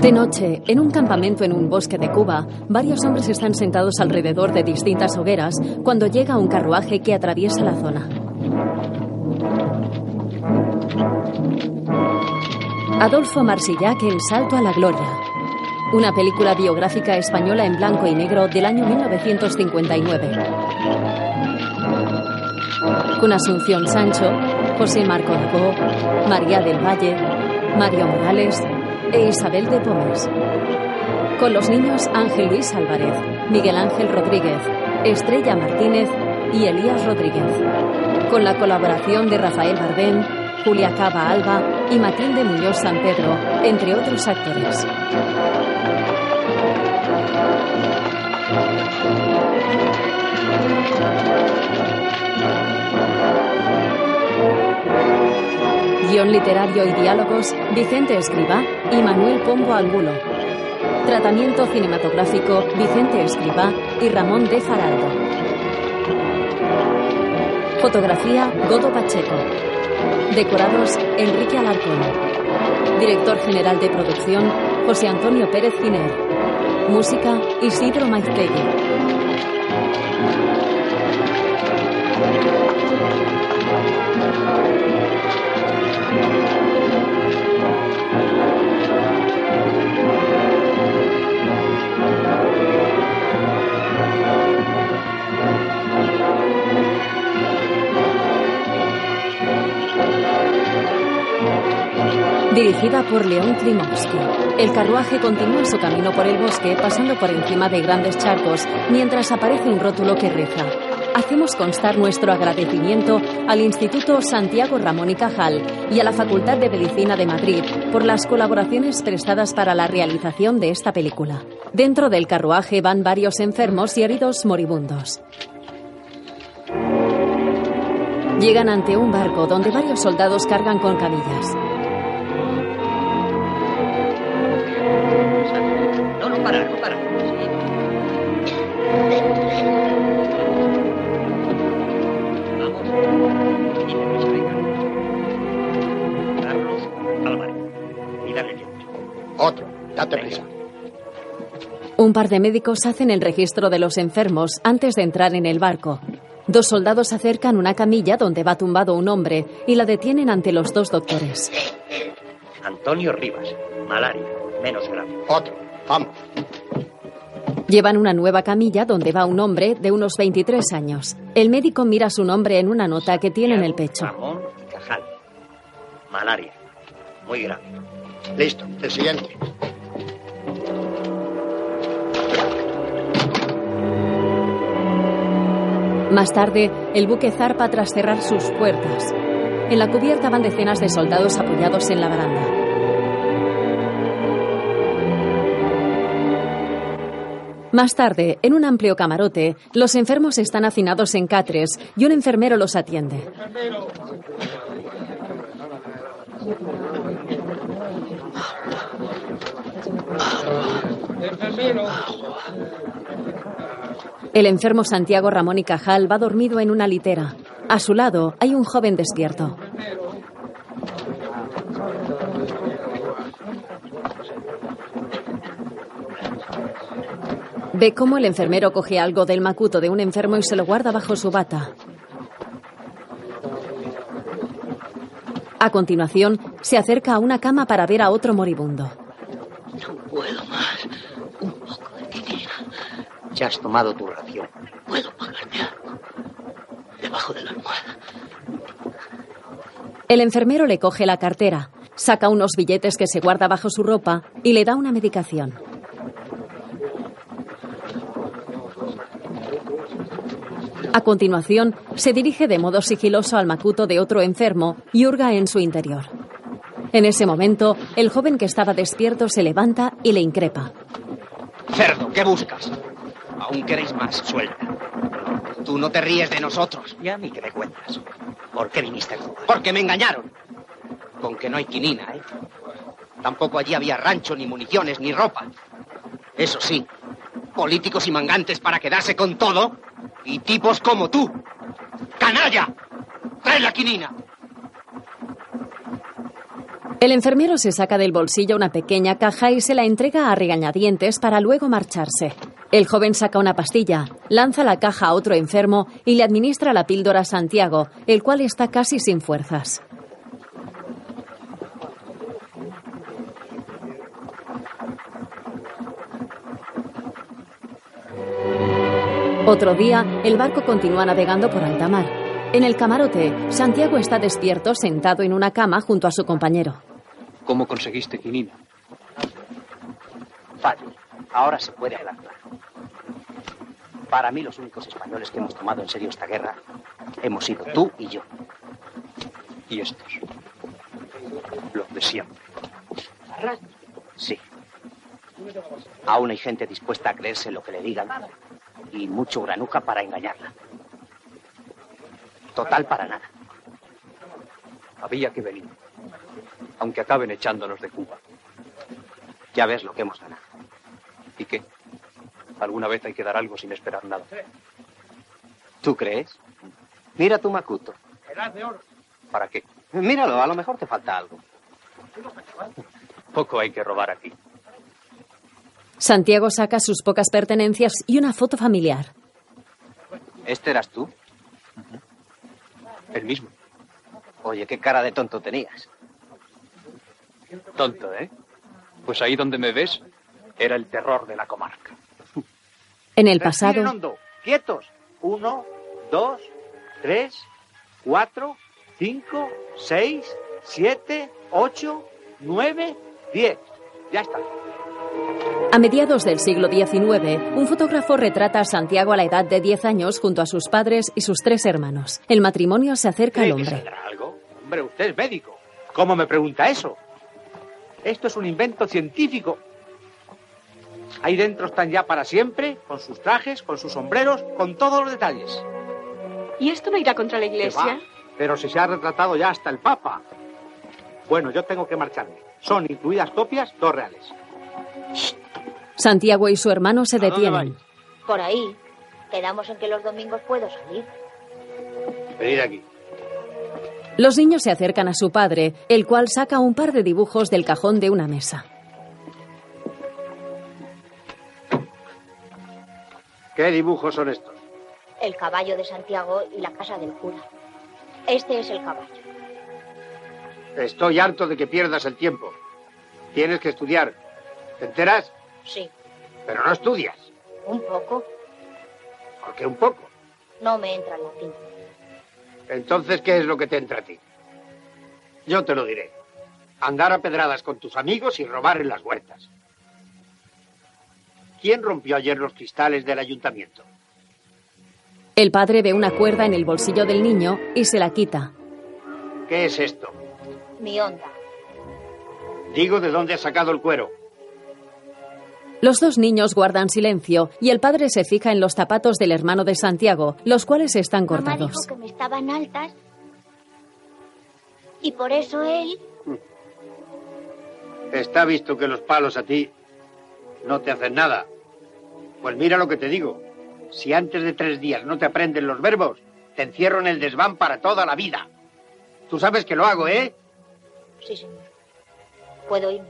De noche, en un campamento en un bosque de Cuba, varios hombres están sentados alrededor de distintas hogueras cuando llega un carruaje que atraviesa la zona. Adolfo Marsillac en Salto a la Gloria. Una película biográfica española en blanco y negro del año 1959. Con Asunción Sancho, José Marco Aragó, María del Valle, Mario Morales e Isabel de Pomés. Con los niños Ángel Luis Álvarez, Miguel Ángel Rodríguez, Estrella Martínez y Elías Rodríguez. Con la colaboración de Rafael Bardén, Julia Cava Alba y Matilde Muñoz San Pedro, entre otros actores. Guión literario y diálogos, Vicente Escriba y Manuel Pombo Angulo. Tratamiento cinematográfico, Vicente Escriba y Ramón de Faraldo. Fotografía, Godo Pacheco. Decorados, Enrique Alarcón. Director general de producción, José Antonio Pérez Giner. Música, Isidro Maiztegui. Dirigida por León Klimovsky. El carruaje continúa su camino por el bosque, pasando por encima de grandes charcos, mientras aparece un rótulo que reza. Hacemos constar nuestro agradecimiento al Instituto Santiago Ramón y Cajal y a la Facultad de Medicina de Madrid por las colaboraciones prestadas para la realización de esta película. Dentro del carruaje van varios enfermos y heridos moribundos. Llegan ante un barco donde varios soldados cargan con camillas. Un par de médicos hacen el registro de los enfermos antes de entrar en el barco. Dos soldados acercan una camilla donde va tumbado un hombre y la detienen ante los dos doctores. Antonio Rivas. Malaria. Menos grave. Otro, vamos. Llevan una nueva camilla donde va un hombre de unos 23 años. El médico mira su nombre en una nota que tiene en el pecho. Ramón Cajal. Malaria. Muy grave. Listo, el siguiente. Más tarde, el buque zarpa tras cerrar sus puertas. En la cubierta van decenas de soldados apoyados en la baranda. Más tarde, en un amplio camarote, los enfermos están hacinados en catres y un enfermero los atiende. El enfermo Santiago Ramón y Cajal va dormido en una litera. A su lado hay un joven despierto. Ve cómo el enfermero coge algo del macuto de un enfermo y se lo guarda bajo su bata. A continuación, se acerca a una cama para ver a otro moribundo. No puedo más. Un poco de quinina. Ya has tomado tu ración. Puedo pagarte algo. Debajo de la almohada. El enfermero le coge la cartera, saca unos billetes que se guarda bajo su ropa y le da una medicación. A continuación, se dirige de modo sigiloso al macuto de otro enfermo y hurga en su interior. En ese momento, el joven que estaba despierto se levanta y le increpa. Cerdo, ¿qué buscas? Aún queréis más, suelta. Tú no te ríes de nosotros. ¿Y a mí qué me cuentas? ¿Por qué viniste a Cuba? Porque me engañaron. Con que no hay quinina, ¿eh? Tampoco allí había rancho, ni municiones, ni ropa. Eso sí, políticos y mangantes para quedarse con todo. Y tipos como tú. ¡Canalla! ¡Trae la quinina! El enfermero se saca del bolsillo una pequeña caja y se la entrega a regañadientes para luego marcharse. El joven saca una pastilla, lanza la caja a otro enfermo y le administra la píldora a Santiago, el cual está casi sin fuerzas. Otro día, el barco continúa navegando por alta mar. En el camarote, Santiago está despierto sentado en una cama junto a su compañero. ¿Cómo conseguiste quinina? Fácil. Ahora se puede claro. Para mí, los únicos españoles que hemos tomado en serio esta guerra hemos sido tú y yo. Y estos. Los de siempre. Sí. Aún hay gente dispuesta a creerse lo que le digan y mucho granuja para engañarla. Total para nada. Había que venir. Aunque acaben echándonos de Cuba. Ya ves lo que hemos ganado. ¿Y qué? Alguna vez hay que dar algo sin esperar nada. ¿Tú crees? Mira tu Macuto. ¿Para qué? Míralo, a lo mejor te falta algo. Poco hay que robar aquí. Santiago saca sus pocas pertenencias y una foto familiar. ¿Este eras tú? El mismo. Oye, qué cara de tonto tenías. Tonto, ¿eh? Pues ahí donde me ves, era el terror de la comarca. En el pasado, hondo. Quietos. Uno, dos, tres, cuatro, cinco, seis, siete, ocho, nueve, diez. Ya está. a mediados del siglo XIX, un fotógrafo retrata a Santiago a la edad de 10 años junto a sus padres y sus tres hermanos. El matrimonio se acerca al ¿Cree que hombre. saldrá algo? Hombre, usted es médico. ¿Cómo me pregunta eso? Esto es un invento científico. Ahí dentro están ya para siempre, con sus trajes, con sus sombreros, con todos los detalles. ¿Y esto no irá contra la iglesia? Pero si se ha retratado ya hasta el Papa. Bueno, yo tengo que marcharme. Son incluidas copias, dos reales. Santiago y su hermano se ¿A dónde detienen. Por ahí. Quedamos en que los domingos puedo salir. Venid aquí. Los niños se acercan a su padre, el cual saca un par de dibujos del cajón de una mesa. ¿Qué dibujos son estos? El caballo de Santiago y la casa del cura. Este es el caballo. Estoy harto de que pierdas el tiempo. Tienes que estudiar. ¿Te enteras? Sí, Pero no estudias. un poco. Porque un poco. No me entra el latín. Entonces, ¿qué es lo que te entra a ti? Yo te lo diré. Andar a pedradas con tus amigos y robar en las huertas. ¿Quién rompió ayer los cristales del ayuntamiento? El padre ve una cuerda en el bolsillo del niño y se la quita. ¿Qué es esto? Mi onda. Digo, ¿de dónde has sacado el cuero? Los dos niños guardan silencio y el padre se fija en los zapatos del hermano de Santiago, los cuales están Mamá cortados. dijo que me estaban altas. Y por eso él... Está visto que los palos a ti no te hacen nada. Pues mira lo que te digo. Si antes de tres días no te aprenden los verbos, te encierro en el desván para toda la vida. Tú sabes que lo hago, ¿eh? Sí, señor. Puedo irme.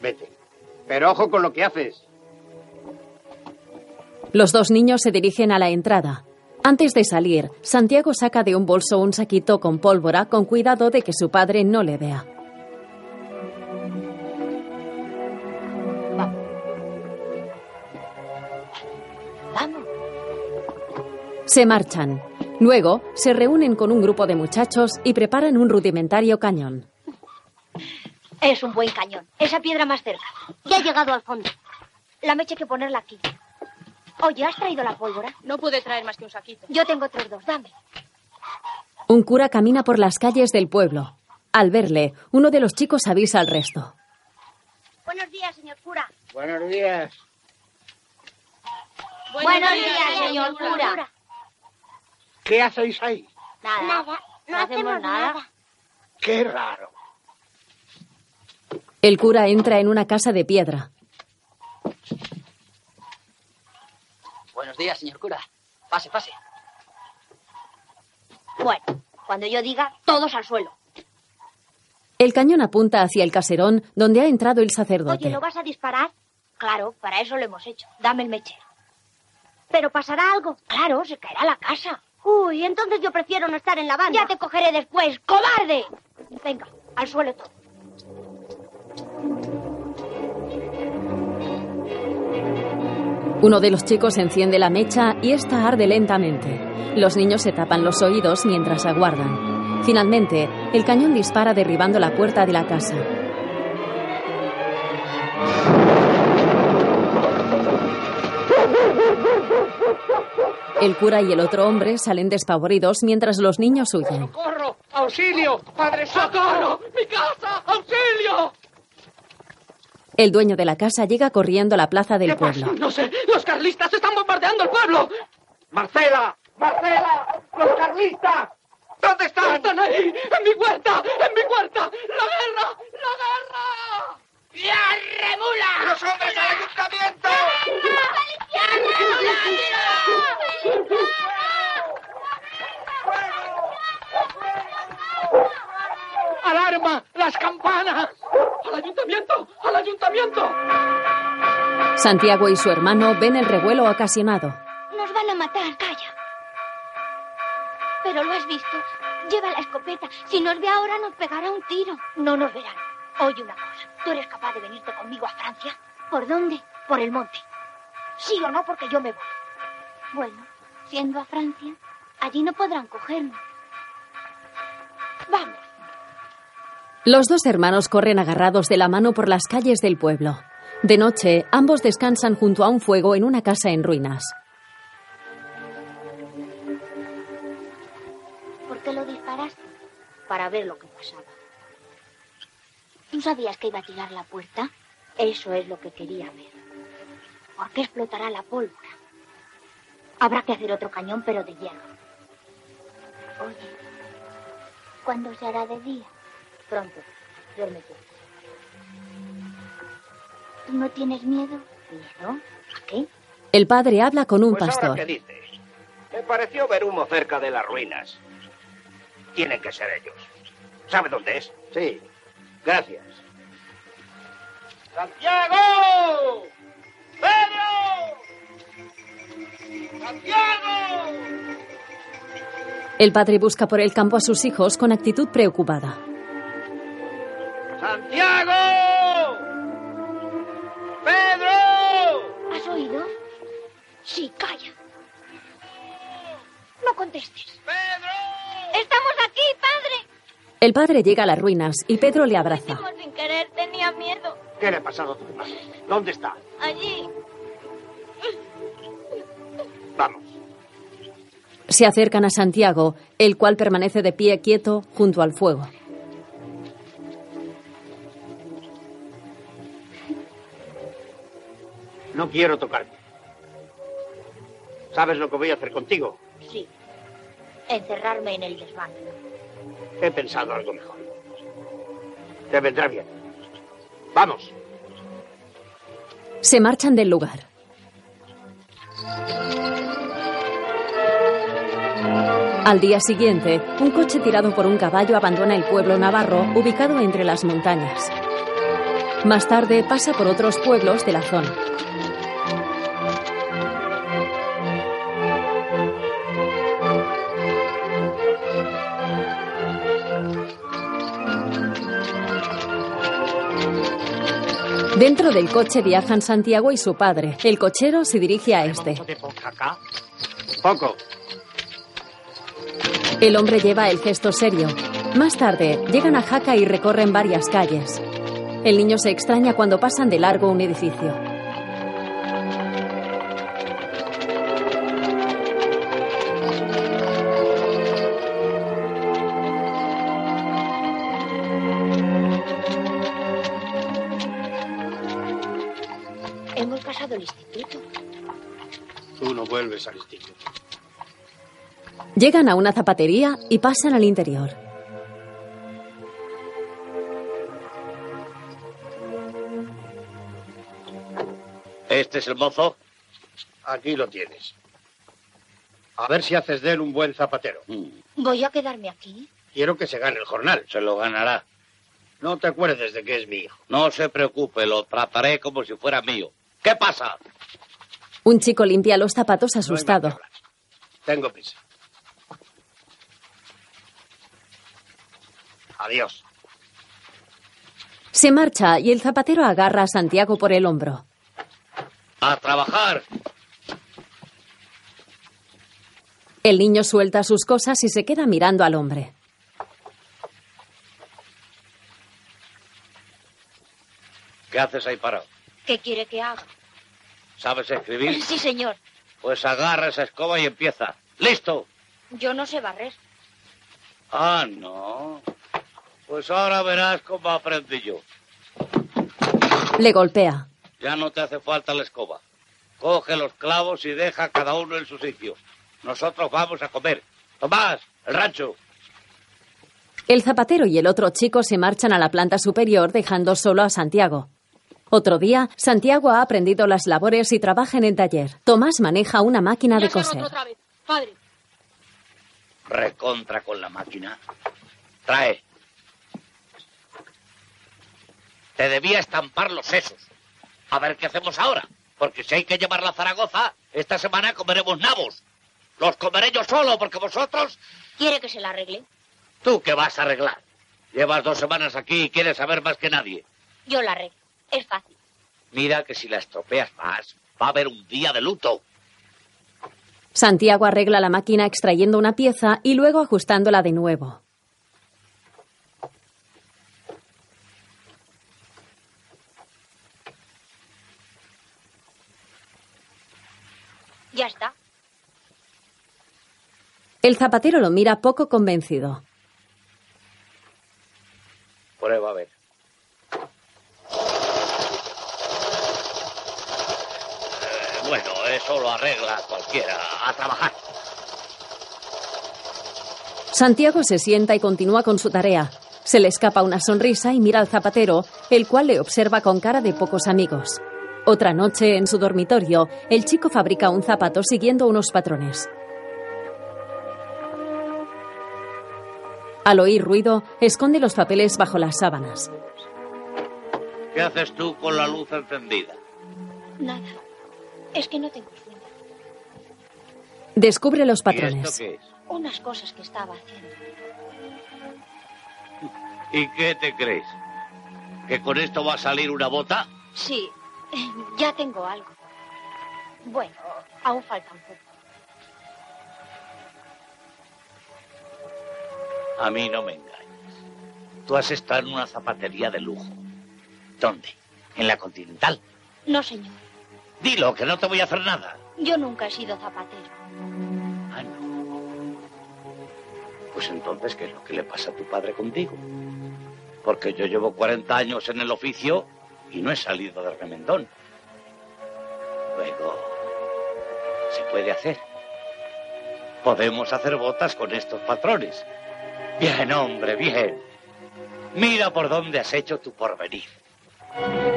Vete. Pero ojo con lo que haces. Los dos niños se dirigen a la entrada. Antes de salir, Santiago saca de un bolso un saquito con pólvora con cuidado de que su padre no le vea. Se marchan. Luego, se reúnen con un grupo de muchachos y preparan un rudimentario cañón. Es un buen cañón. Esa piedra más cerca. Ya ha llegado al fondo. La mecha hay que ponerla aquí. Oye, ¿has traído la pólvora? No pude traer más que un saquito. Yo tengo otros dos. Dame. Un cura camina por las calles del pueblo. Al verle, uno de los chicos avisa al resto. Buenos días, señor cura. Buenos días. Buenos, días, señor cura. ¿Qué hacéis ahí? Nada. No, hacemos nada. Qué raro. El cura entra en una casa de piedra. Buenos días, señor cura. Pase, pase. Bueno, Cuando yo diga, todos al suelo. El cañón apunta hacia el caserón donde ha entrado el sacerdote. Oye, ¿lo vas a disparar? Claro, para eso lo hemos hecho. Dame el mechero. ¿Pero pasará algo? Claro, se caerá la casa. Uy, entonces yo prefiero no estar en la banda. Ya te cogeré después, cobarde. Venga, al suelo todo. Uno de los chicos enciende la mecha y esta arde lentamente. Los niños se tapan los oídos mientras aguardan. Finalmente, el cañón dispara derribando la puerta de la casa. El cura y el otro hombre salen despavoridos mientras los niños huyen. ¡Socorro! ¡Auxilio! ¡Padre ¡Socorro! ¡Mi casa! ¡Auxilio! El dueño de la casa llega corriendo a la plaza del ¿Qué pasa? pueblo. No sé. ¡Los carlistas están bombardeando el pueblo! ¡Marcela! ¡Marcela! ¡Los carlistas! ¿Dónde están? ¡Están ahí! ¡En mi huerta! ¡En mi huerta! ¡La guerra! ¡La guerra! ¡Ya remula! ¡Los hombres al ayuntamiento! ¡Alarma! ¡Las campanas! ¡Al ayuntamiento! ¡Al ayuntamiento! Santiago y su hermano ven el revuelo ocasionado. Nos van a matar, calla. Pero lo has visto. Lleva la escopeta. Si nos ve ahora, nos pegará un tiro. No nos verán. Oye una cosa. ¿Tú eres capaz de venirte conmigo a Francia? ¿Por dónde? Por el monte. Sí o no, porque yo me voy. Bueno, siendo a Francia, allí no podrán cogernos. Vamos. Los dos hermanos corren agarrados de la mano por las calles del pueblo. De noche, ambos descansan junto a un fuego en una casa en ruinas. ¿Por qué lo disparaste? Para ver lo que pasaba. ¿Tú sabías que iba a tirar la puerta? Eso es lo que quería ver. ¿Por qué explotará la pólvora? Habrá que hacer otro cañón, pero de hierro. Oye, ¿cuándo se hará de día? Pronto. Duérmete. ¿Tú no tienes miedo? ¿Miedo? ¿A qué? El padre habla con un Pues ahora pastor. qué dices. Me pareció ver humo cerca de las ruinas. Tienen que ser ellos. ¿Sabe dónde es? Sí. Gracias. ¡Santiago! ¡Pedro! ¡Santiago! El padre busca por el campo a sus hijos con actitud preocupada. ¡Santiago! ¡Pedro! ¿Has oído? Sí, calla. No contestes. ¡Pedro! ¡Estamos aquí, padre! El padre llega a las ruinas y Pedro le abraza. Sin querer, tenía miedo. ¿Qué le ha pasado a tu hermano? ¿Dónde está? Allí. Vamos. Se acercan a Santiago, el cual permanece de pie quieto junto al fuego. No quiero tocarte. ¿Sabes lo que voy a hacer contigo? Sí. Encerrarme en el desván. He pensado algo mejor. Te vendrá bien. Vamos. Se marchan del lugar. Al día siguiente, un coche tirado por un caballo abandona el pueblo navarro ubicado entre las montañas. Más tarde pasa por otros pueblos de la zona. Dentro del coche viajan Santiago y su padre. El cochero se dirige a este. Poco. El hombre lleva el gesto serio. Más tarde, llegan a Jaca y recorren varias calles. El niño se extraña cuando pasan de largo un edificio. Llegan a una zapatería y pasan al interior. ¿Este es el mozo? Aquí lo tienes. A ver si haces de él un buen zapatero. Voy a quedarme aquí. Quiero que se gane el jornal. Se lo ganará. No te acuerdes de que es mi hijo. No se preocupe, lo trataré como si fuera mío. ¿Qué pasa? Un chico limpia los zapatos asustado. Tengo prisa. Adiós. Se marcha y el zapatero agarra a Santiago por el hombro. A trabajar. El niño suelta sus cosas y se queda mirando al hombre. ¿Qué haces ahí parado? ¿Qué quiere que haga? ¿Sabes escribir? Sí, señor. Pues agarra esa escoba y empieza. ¡Listo! Yo no sé barrer. Ah, no. Pues ahora verás cómo aprendí yo. Le golpea. Ya no te hace falta la escoba. Coge los clavos y deja cada uno en su sitio. Nosotros vamos a comer. Tomás, el rancho. El zapatero y el otro chico se marchan a la planta superior dejando solo a Santiago. Otro día, Santiago ha aprendido las labores y trabaja en el taller. Tomás maneja una máquina de Ya ha coser. otra vez. Padre, Recontra con la máquina. Trae. Te debía estampar los sesos. A ver qué hacemos ahora. Porque si hay que llevarla a Zaragoza, esta semana comeremos nabos. Los comeré yo solo, porque vosotros... ¿Quiere que se la arregle? ¿Tú qué vas a arreglar? Llevas dos semanas aquí y quieres saber más que nadie. Yo la arreglo. Es fácil. Mira que si la estropeas más, va a haber un día de luto. Santiago arregla la máquina extrayendo una pieza y luego ajustándola de nuevo. Ya está. El zapatero lo mira poco convencido. Prueba a ver. Eh, bueno, eso lo arregla cualquiera. A trabajar. Santiago se sienta y continúa con su tarea. Se le escapa una sonrisa y mira al zapatero, el cual le observa con cara de pocos amigos. Otra noche, en su dormitorio, el chico fabrica un zapato siguiendo unos patrones. Al oír ruido, esconde los papeles bajo las sábanas. ¿Qué haces tú con la luz encendida? Nada. Es que no tengo sueño. Descubre los ¿Y patrones. esto qué es? Unas cosas que estaba haciendo. ¿Y qué te crees? ¿Que con esto va a salir una bota? Sí, ya tengo algo. Bueno, aún falta un poco. A mí no me engañes. Tú has estado en una zapatería de lujo. ¿Dónde? ¿En la Continental? No, señor. Dilo, que no te voy a hacer nada. Yo nunca he sido zapatero. Ah, no. Pues entonces, ¿qué es lo que le pasa a tu padre contigo? Porque yo llevo 40 años en el oficio y no he salido de remendón. Luego, se puede hacer. Podemos hacer botas con estos patrones. Bien, hombre, bien. Mira por dónde has hecho tu porvenir.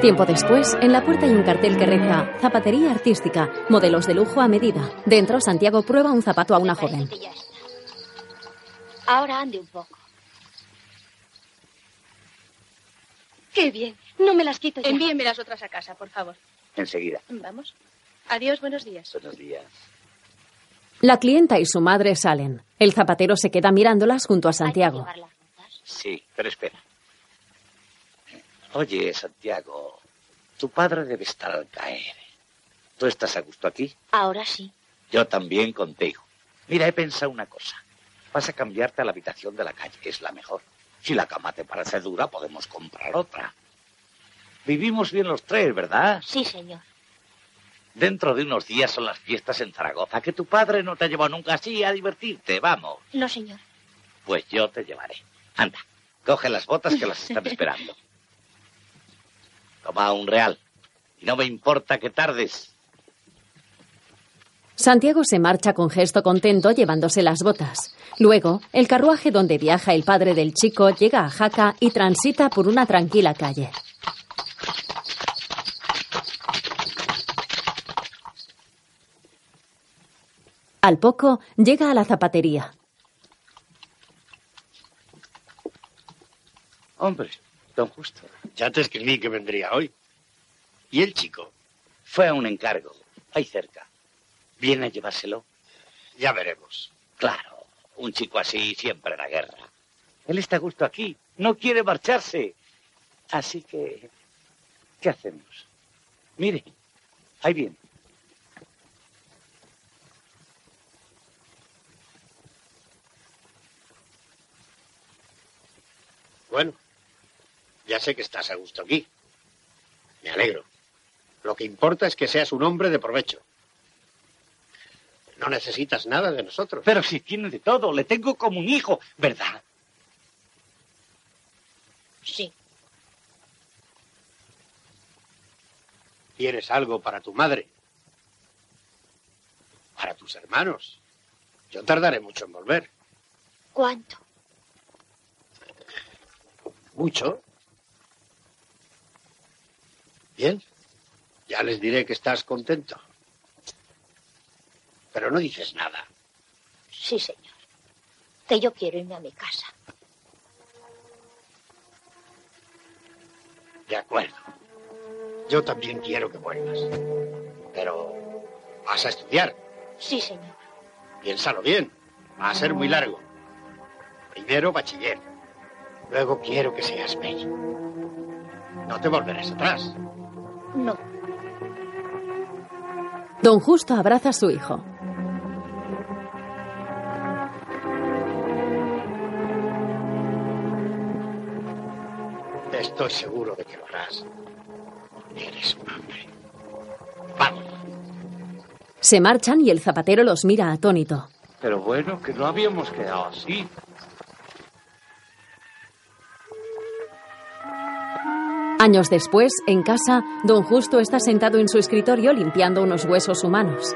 Tiempo después, en la puerta hay un cartel que reza Zapatería artística, modelos de lujo a medida. Dentro, Santiago prueba un zapato a una joven. Ahora ande un poco. qué bien. No me las quito ya. Envíenme las otras a casa, por favor. Enseguida. Vamos. Adiós, buenos días. Buenos días. La clienta y su madre salen. El zapatero se queda mirándolas junto a Santiago. Sí, pero espera. Oye, Santiago, tu padre debe estar al caer. ¿Tú estás a gusto aquí? Ahora sí. Yo también contigo. Mira, he pensado una cosa. Vas a cambiarte a la habitación de la calle, es la mejor. Si la cama te parece dura, podemos comprar otra. Vivimos bien los tres, ¿verdad? Sí, señor. Dentro de unos días son las fiestas en Zaragoza, que tu padre no te ha llevado nunca así a divertirte, vamos. No, señor. Pues yo te llevaré. Anda, coge las botas que las están esperando. Toma un real. Y no me importa que tardes. Santiago se marcha con gesto contento llevándose las botas. Luego, el carruaje donde viaja el padre del chico llega a Jaca y transita por una tranquila calle. Al poco, llega a la zapatería. Hombre, don Justo. Ya te escribí que vendría hoy. ¿Y el chico? Fue a un encargo, ahí cerca. ¿Viene a llevárselo? Ya veremos. Claro, un chico así siempre en la guerra. Él está a gusto aquí, no quiere marcharse. Así que, ¿qué hacemos? Mire, ahí viene. Bueno, ya sé que estás a gusto aquí. Me alegro. Lo que importa es que seas un hombre de provecho. No necesitas nada de nosotros. Pero si tiene de todo, le tengo como un hijo, ¿verdad? Sí. ¿Quieres algo para tu madre? Para tus hermanos. Yo tardaré mucho en volver. ¿Cuánto? ¿Mucho? Bien. Ya les diré que estás contento. Pero no dices nada. Sí, señor. Que yo quiero irme a mi casa. De acuerdo. Yo también quiero que vuelvas. Pero vas a estudiar. Sí, señor. Piénsalo bien. Va a ser muy largo. Primero bachiller. Luego quiero que seas médico. No te volverás atrás. No. Don Justo abraza a su hijo. Estoy seguro de que lo harás. Eres un hombre. Vamos. Se marchan y el zapatero los mira atónito. Pero bueno, que no habíamos quedado así. Años después, en casa, don Justo está sentado en su escritorio limpiando unos huesos humanos.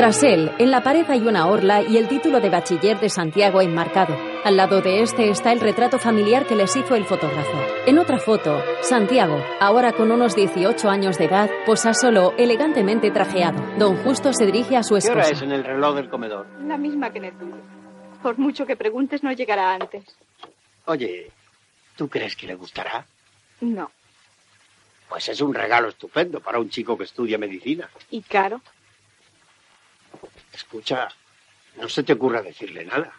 Tras él, en la pared hay una orla y el título de bachiller de Santiago enmarcado. Al lado de este está el retrato familiar que les hizo el fotógrafo. En otra foto, Santiago, ahora con unos 18 años de edad, posa solo, elegantemente trajeado. Don Justo se dirige a su ¿Qué hora esposa. es en el reloj del comedor? La misma que en el tuyo. Por mucho que preguntes, no llegará antes. Oye, ¿tú crees que le gustará? No. Pues es un regalo estupendo para un chico que estudia medicina. ¿Y caro? Escucha, no se te ocurra decirle nada.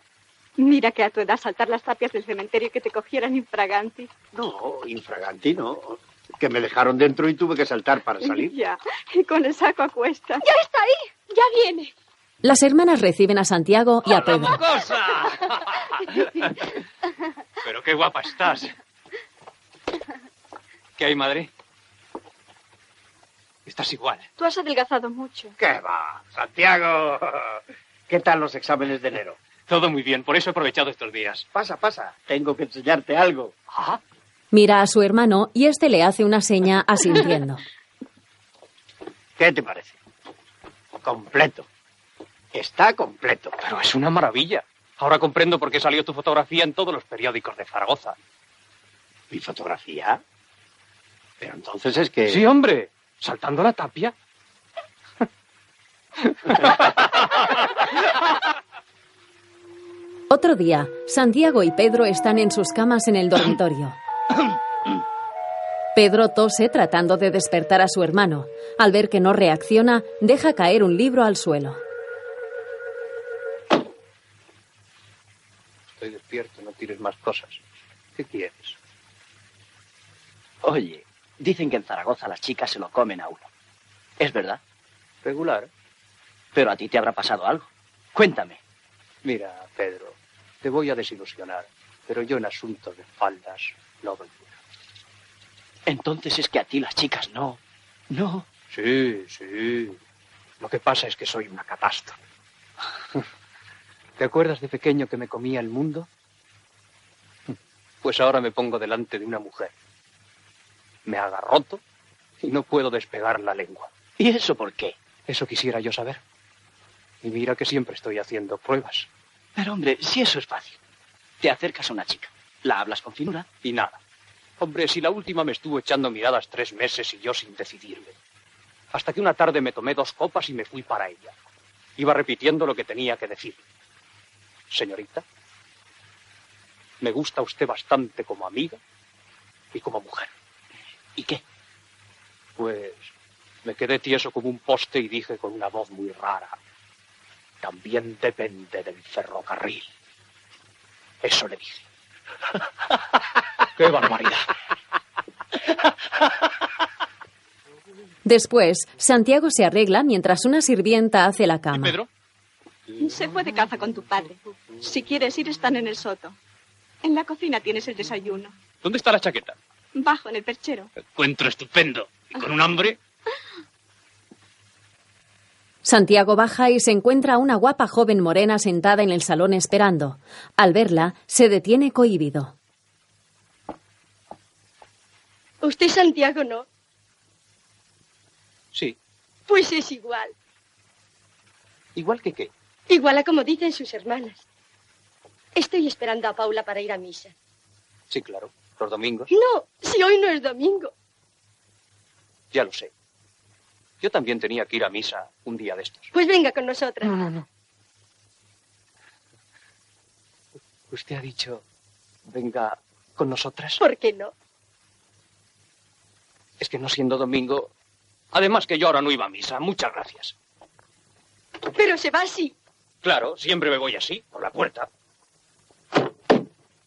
Mira que a tu edad saltar las tapias del cementerio y que te cogieran infraganti. No, infraganti no. Que me dejaron dentro y tuve que saltar para salir. Ya, y con el saco a cuesta. ¡Ya está ahí! ¡Ya viene! Las hermanas reciben a Santiago y a Pedro. mocosa! Pero qué guapa estás. ¿Qué hay, madre? Estás igual. Tú has adelgazado mucho. ¿Qué va? Santiago, ¿qué tal los exámenes de enero? Todo muy bien, por eso he aprovechado estos días. Pasa, pasa. Tengo que enseñarte algo. Mira a su hermano y este le hace una seña asintiendo. ¿Qué te parece? Completo. Está completo. Pero es una maravilla. Ahora comprendo por qué salió tu fotografía en todos los periódicos de Zaragoza. ¿Mi fotografía? Pero entonces es que... Sí, hombre. Saltando la tapia. Otro día, Santiago y Pedro están en sus camas en el dormitorio. Pedro tose tratando de despertar a su hermano. Al ver que no reacciona, deja caer un libro al suelo. Estoy despierto, no tires más cosas. ¿Qué quieres? Oye, dicen que en Zaragoza las chicas se lo comen a uno. ¿Es verdad? Regular. Pero a ti te habrá pasado algo. Cuéntame. Mira, Pedro, te voy a desilusionar, pero yo en asuntos de faldas no doy. Entonces es que a ti las chicas no. No. Sí, sí. Lo que pasa es que soy una catástrofe. ¿Te acuerdas de pequeño que me comía el mundo? Pues ahora me pongo delante de una mujer. Me agarroto y no puedo despegar la lengua. ¿Y eso por qué? Eso quisiera yo saber. Y mira que siempre estoy haciendo pruebas. Pero hombre, si eso es fácil. Te acercas a una chica, la hablas con finura. Y nada. Hombre, si la última me estuvo echando miradas tres meses y yo sin decidirme. Hasta que una tarde me tomé dos copas y me fui para ella. Iba repitiendo lo que tenía que decir. Señorita, me gusta usted bastante como amiga y como mujer. ¿Y qué? Pues me quedé tieso como un poste y dije con una voz muy rara, también depende del ferrocarril. Eso le dije. ¡Qué barbaridad! Después, Santiago se arregla mientras una sirvienta hace la cama. Pedro? Se fue de caza con tu padre. Si quieres ir, están en el soto. En la cocina tienes el desayuno. ¿Dónde está la chaqueta? Bajo, en el perchero. Encuentro estupendo. ¿Y con un hambre? Santiago baja y se encuentra a una guapa joven morena sentada en el salón esperando. Al verla, se detiene cohibido. Usted es Santiago, ¿no? Sí. Pues es igual. ¿Igual que qué? Igual a como dicen sus hermanas. Estoy esperando a Paula para ir a misa. Sí, claro. Los domingos. No, si hoy no es domingo. Ya lo sé. Yo también tenía que ir a misa un día de estos. Pues venga con nosotras. No, no, no. Usted ha dicho, venga con nosotras. ¿Por qué no? Es que no siendo domingo. Además que yo ahora no iba a misa. Muchas gracias. Pero se va así. Claro, siempre me voy así, por la puerta.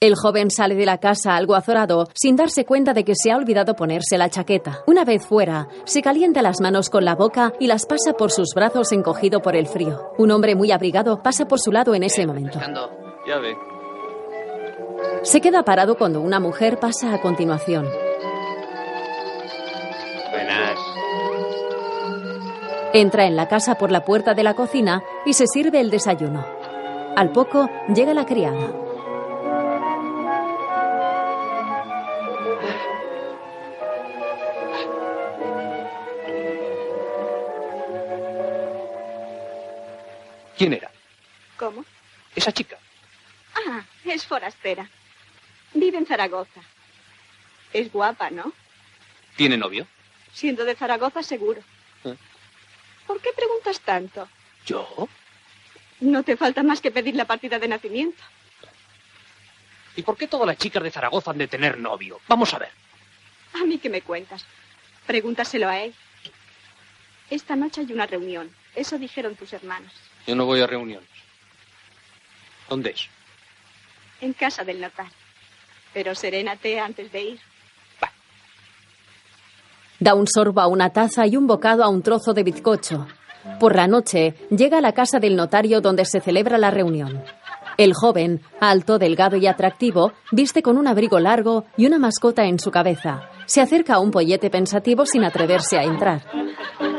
El joven sale de la casa algo azorado, sin darse cuenta de que se ha olvidado ponerse la chaqueta. Una vez fuera, se calienta las manos con la boca y las pasa por sus brazos encogido por el frío. Un hombre muy abrigado pasa por su lado en ese momento. Se queda parado cuando una mujer pasa a continuación. Buenas. Entra en la casa por la puerta de la cocina y se sirve el desayuno. Al poco llega la criada. ¿Quién era? ¿Cómo? Esa chica. Ah, es forastera. Vive en Zaragoza. Es guapa, ¿no? ¿Tiene novio? Siendo de Zaragoza, seguro. ¿Eh? ¿Por qué preguntas tanto? ¿Yo? No te falta más que pedir la partida de nacimiento. ¿Y por qué todas las chicas de Zaragoza han de tener novio? Vamos a ver. A mí qué me cuentas. Pregúntaselo a él. Esta noche hay una reunión. Eso dijeron tus hermanos. Yo no voy a reuniones. ¿Dónde es? En casa del notario. Pero serénate antes de ir. Da un sorbo a una taza y un bocado a un trozo de bizcocho. Por la noche, llega a la casa del notario donde se celebra la reunión. El joven, alto, delgado y atractivo, viste con un abrigo largo y una mascota en su cabeza. Se acerca a un pollete pensativo sin atreverse a entrar.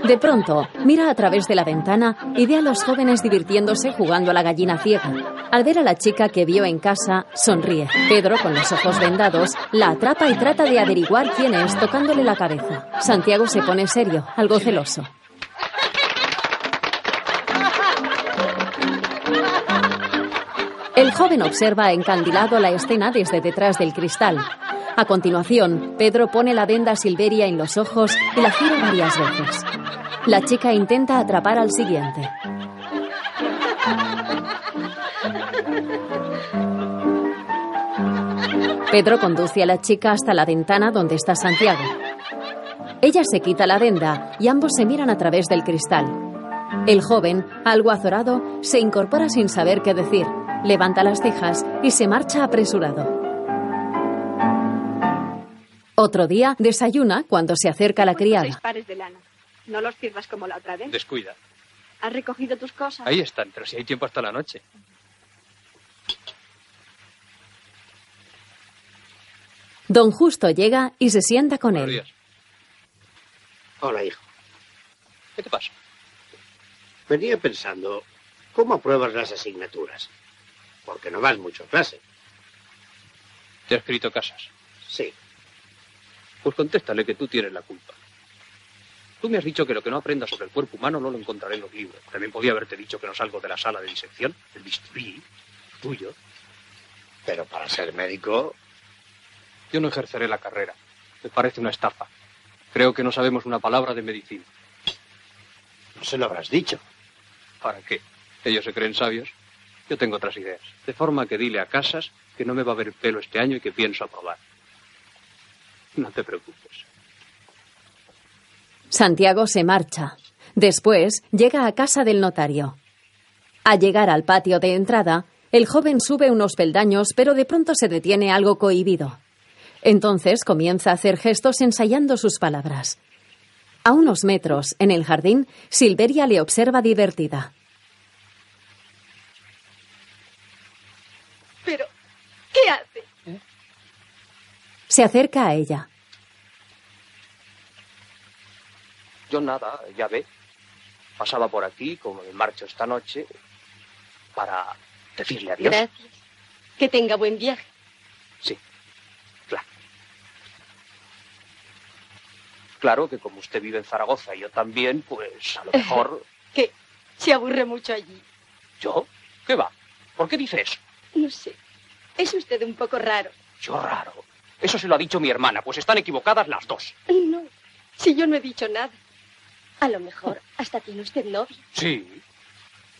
De pronto, mira a través de la ventana y ve a los jóvenes divirtiéndose jugando a la gallina ciega. Al ver a la chica que vio en casa, sonríe. Pedro, con los ojos vendados, la atrapa y trata de averiguar quién es tocándole la cabeza. Santiago se pone serio, algo celoso. El joven observa encandilado la escena desde detrás del cristal. A continuación, Pedro pone la venda silveria en los ojos y la gira varias veces. La chica intenta atrapar al siguiente. Pedro conduce a la chica hasta la ventana donde está Santiago. Ella se quita la venda y ambos se miran a través del cristal. El joven, algo azorado, se incorpora sin saber qué decir, levanta las cejas y se marcha apresurado. Otro día desayuna cuando se acerca la Seis criada. pares de lana. No los sirvas como la otra vez. Descuida. ¿Has recogido tus cosas? Ahí están, pero si hay tiempo hasta la noche. Don Justo llega y se sienta con Buenos él. días. Hola, hijo. ¿Qué te pasa? Venía pensando, ¿cómo apruebas las asignaturas? Porque no vas mucho a clase. ¿Te ha escrito Casas? Sí. Pues contéstale que tú tienes la culpa. Tú me has dicho que lo que no aprenda sobre el cuerpo humano no lo encontraré en los libros. También podía haberte dicho que no salgo de la sala de disección, el bisturí, tuyo. Pero para ser médico... Yo no ejerceré la carrera. Me parece una estafa. Creo que no sabemos una palabra de medicina. No se lo habrás dicho. ¿Para qué? Ellos se creen sabios. Yo tengo otras ideas. De forma que dile a Casas que no me va a ver pelo este año y que pienso aprobar. No te preocupes. Santiago se marcha. Después llega a casa del notario. Al llegar al patio de entrada, el joven sube unos peldaños, pero de pronto se detiene algo cohibido. Entonces comienza a hacer gestos ensayando sus palabras. A unos metros, en el jardín, Silveria le observa divertida. Pero, ¿qué hace? Se acerca a ella. Yo nada, ya ve. Pasaba por aquí, como me marcho esta noche, para decirle adiós. Gracias. Que tenga buen viaje. Sí, claro. Claro que como usted vive en Zaragoza y yo también, pues a lo mejor... Que se aburre mucho allí. ¿Yo? ¿Qué va? ¿Por qué dice eso? No sé. Es usted un poco raro. Yo raro. Eso se lo ha dicho mi hermana, pues están equivocadas las dos. No, si yo no he dicho nada. A lo mejor hasta tiene usted novio. Sí,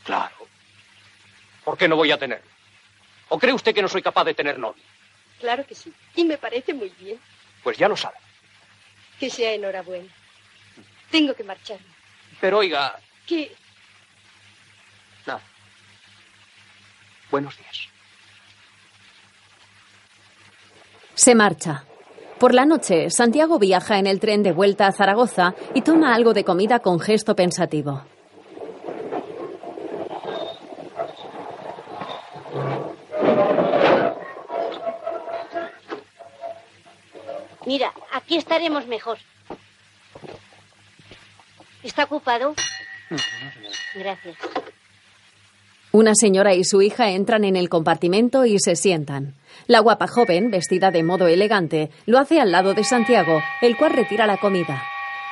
claro. ¿Por qué no voy a tenerlo? ¿O cree usted que no soy capaz de tener novio? Claro que sí. Y me parece muy bien. Pues ya lo sabe. Que sea enhorabuena. Tengo que marcharme. Pero oiga, Que nada. Buenos días. Se marcha. Por la noche, Santiago viaja en el tren de vuelta a Zaragoza y toma algo de comida con gesto pensativo. Mira, aquí estaremos mejor. ¿Está ocupado? Gracias. Una señora y su hija entran en el compartimento y se sientan. La guapa joven, vestida de modo elegante, lo hace al lado de Santiago, el cual retira la comida.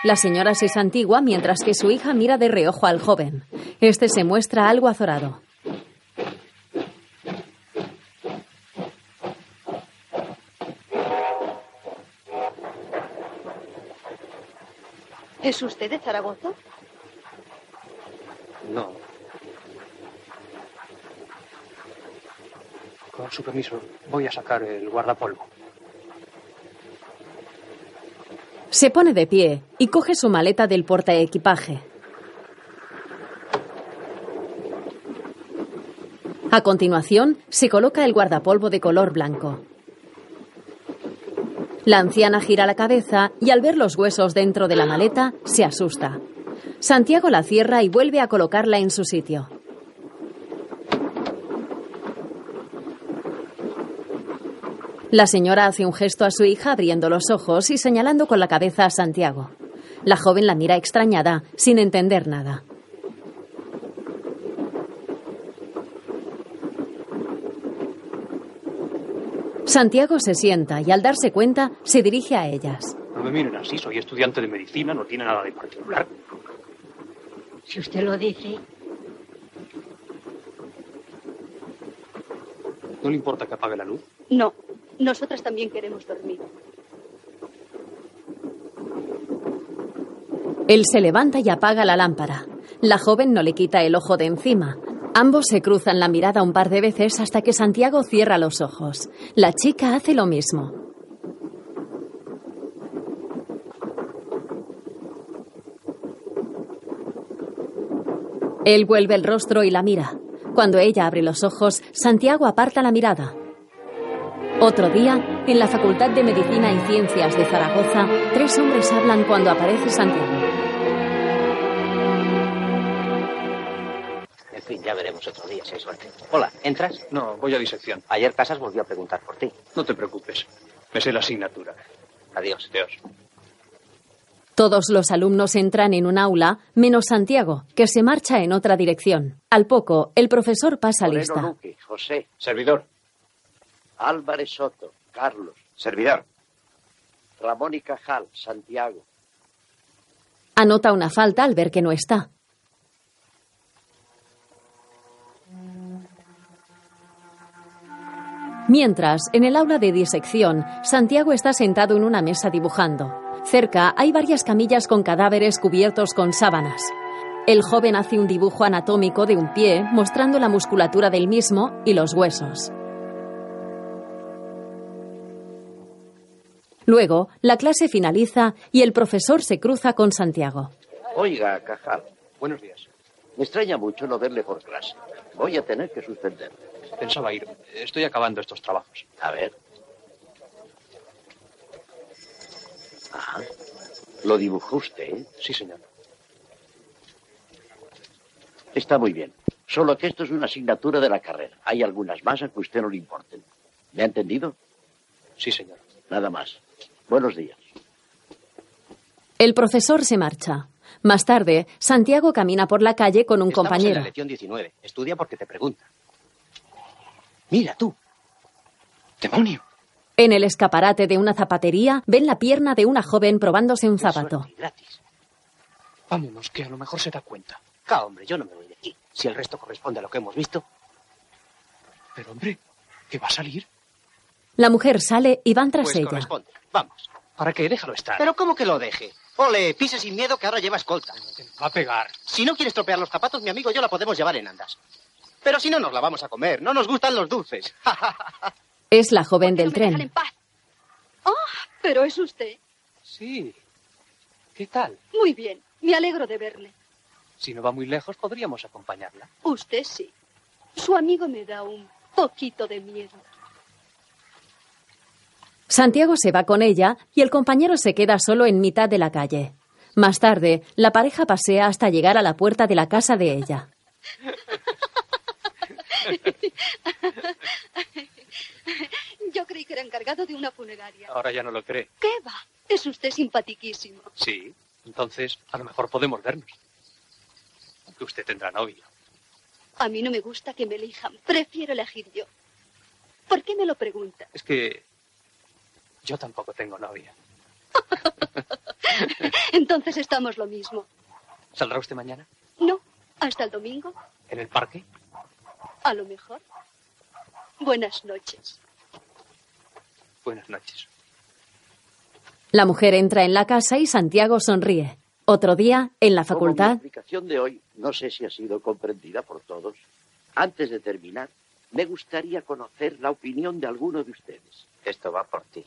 La señora se santigua mientras que su hija mira de reojo al joven. Este se muestra algo azorado. ¿Es usted de Zaragoza? No. Con su permiso, voy a sacar el guardapolvo. Se pone de pie y coge su maleta del portaequipaje. A continuación, se coloca el guardapolvo de color blanco. La anciana gira la cabeza y al ver los huesos dentro de la maleta, se asusta. Santiago la cierra y vuelve a colocarla en su sitio. La señora hace un gesto a su hija abriendo los ojos y señalando con la cabeza a Santiago. La joven la mira extrañada, sin entender nada. Santiago se sienta y al darse cuenta se dirige a ellas. No me miren así, soy estudiante de medicina, no tiene nada de particular. Si usted lo dice. ¿No le importa que apague la luz? No. Nosotras también queremos dormir. Él se levanta y apaga la lámpara. La joven no le quita el ojo de encima. Ambos se cruzan la mirada un par de veces hasta que Santiago cierra los ojos. La chica hace lo mismo. Él vuelve el rostro y la mira. Cuando ella abre los ojos, Santiago aparta la mirada. Otro día, en la Facultad de Medicina y Ciencias de Zaragoza, tres hombres hablan cuando aparece Santiago. En fin, ya veremos otro día si hay suerte. Hola, ¿entras? No, voy a disección. Ayer Casas volvió a preguntar por ti. No te preocupes. Me sé la asignatura. Adiós. Adiós. Todos los alumnos entran en un aula, menos Santiago, que se marcha en otra dirección. Al poco, el profesor pasa Moreno lista. Luque, José. Servidor. Álvarez Soto, Carlos. Servidor. Ramón y Cajal, Santiago. Anota una falta al ver que no está. Mientras, en el aula de disección, Santiago está sentado en una mesa dibujando. Cerca hay varias camillas con cadáveres cubiertos con sábanas. El joven hace un dibujo anatómico de un pie, mostrando la musculatura del mismo y los huesos. Luego, la clase finaliza y el profesor se cruza con Santiago. Oiga, Cajal. Buenos días. Me extraña mucho no verle por clase. Voy a tener que suspender. Pensaba ir. Estoy acabando estos trabajos. A ver. Ah, lo dibujó usted. ¿eh? Sí, señor. Está muy bien. Solo que esto es una asignatura de la carrera. Hay algunas más a que usted no le importen. ¿Me ha entendido? Sí, señor. Nada más. Buenos días. El profesor se marcha. Más tarde, Santiago camina por la calle con un Estamos en compañero. la lección 19. Estudia porque te pregunta. Mira tú. ¡Demonio! En el escaparate de una zapatería, ven la pierna de una joven probándose un zapato. Gratis. Vámonos, que a lo mejor se da cuenta. Ca, hombre, yo no me voy de aquí. Si el resto corresponde a lo que hemos visto. Pero, hombre, ¿qué va a salir? La mujer sale y van tras Pues ella. corresponde. Vamos. ¿Para qué? Déjalo estar. Pero ¿cómo que lo deje? Ole, pise sin miedo que ahora lleva escolta. Va a pegar. Si no quieres tropear los zapatos, mi amigo y yo la podemos llevar en andas. Pero si no, nos la vamos a comer. No nos gustan los dulces. Es la joven del me dejan en tren. paz? Ah, pero es usted. Sí. ¿Qué tal? Muy bien. Me alegro de verle. Si no va muy lejos, podríamos acompañarla. Usted sí. Su amigo me da un poquito de miedo. Santiago se va con ella y el compañero se queda solo en mitad de la calle. Más tarde, la pareja pasea hasta llegar a la puerta de la casa de ella. Yo creí que era encargado de una funeraria. Ahora ya no lo cree. ¿Qué va? Es usted simpatiquísimo. Sí. Entonces, a lo mejor podemos vernos. Aunque usted tendrá novio. A mí no me gusta que me elijan. Prefiero elegir yo. ¿Por qué me lo pregunta? Es que yo tampoco tengo novia. Entonces estamos lo mismo. ¿Saldrá usted mañana? No, hasta el domingo, ¿En el parque? a lo mejor. Buenas noches. Buenas noches. La mujer entra en la casa y Santiago sonríe. Otro día, en la Como facultad, mi explicación de hoy no sé si ha sido comprendida por todos. Antes de terminar, me gustaría conocer la opinión de alguno de ustedes. Esto va por ti.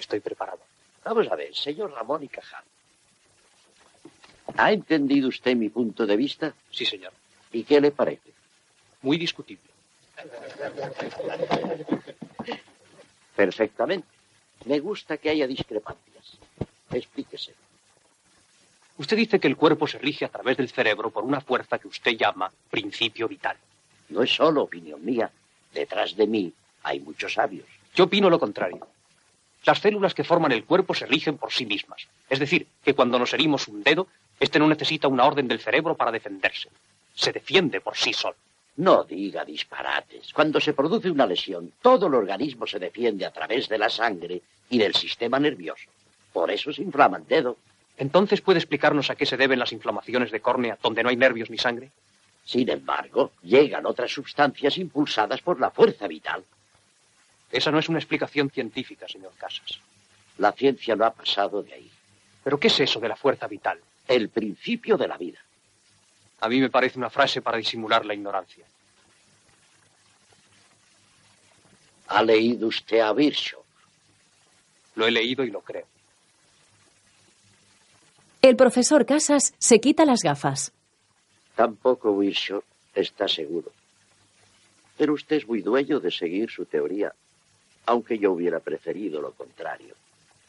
Estoy preparado. Vamos a ver, señor Ramón y Cajal. ¿Ha entendido usted mi punto de vista? Sí, señor. ¿Y qué le parece? Muy discutible. Perfectamente. Me gusta que haya discrepancias. Explíquese. Usted dice que el cuerpo se rige a través del cerebro por una fuerza que usted llama principio vital. No es solo opinión mía. Detrás de mí hay muchos sabios. Yo opino lo contrario. Las células que forman el cuerpo se rigen por sí mismas. Es decir, que cuando nos herimos un dedo, este no necesita una orden del cerebro para defenderse. Se defiende por sí solo. No diga disparates. Cuando se produce una lesión, todo el organismo se defiende a través de la sangre y del sistema nervioso. Por eso se inflama el dedo. Entonces, ¿puede explicarnos a qué se deben las inflamaciones de córnea donde no hay nervios ni sangre? Sin embargo, llegan otras sustancias impulsadas por la fuerza vital. Esa no es una explicación científica, señor Casas. La ciencia no ha pasado de ahí. ¿Pero qué es eso de la fuerza vital? El principio de la vida. A mí me parece una frase para disimular la ignorancia. ¿Ha leído usted a Virchow? Lo he leído y lo creo. el profesor Casas se quita las gafas. Tampoco Virchow está seguro. Pero usted es muy dueño de seguir su teoría, aunque yo hubiera preferido lo contrario.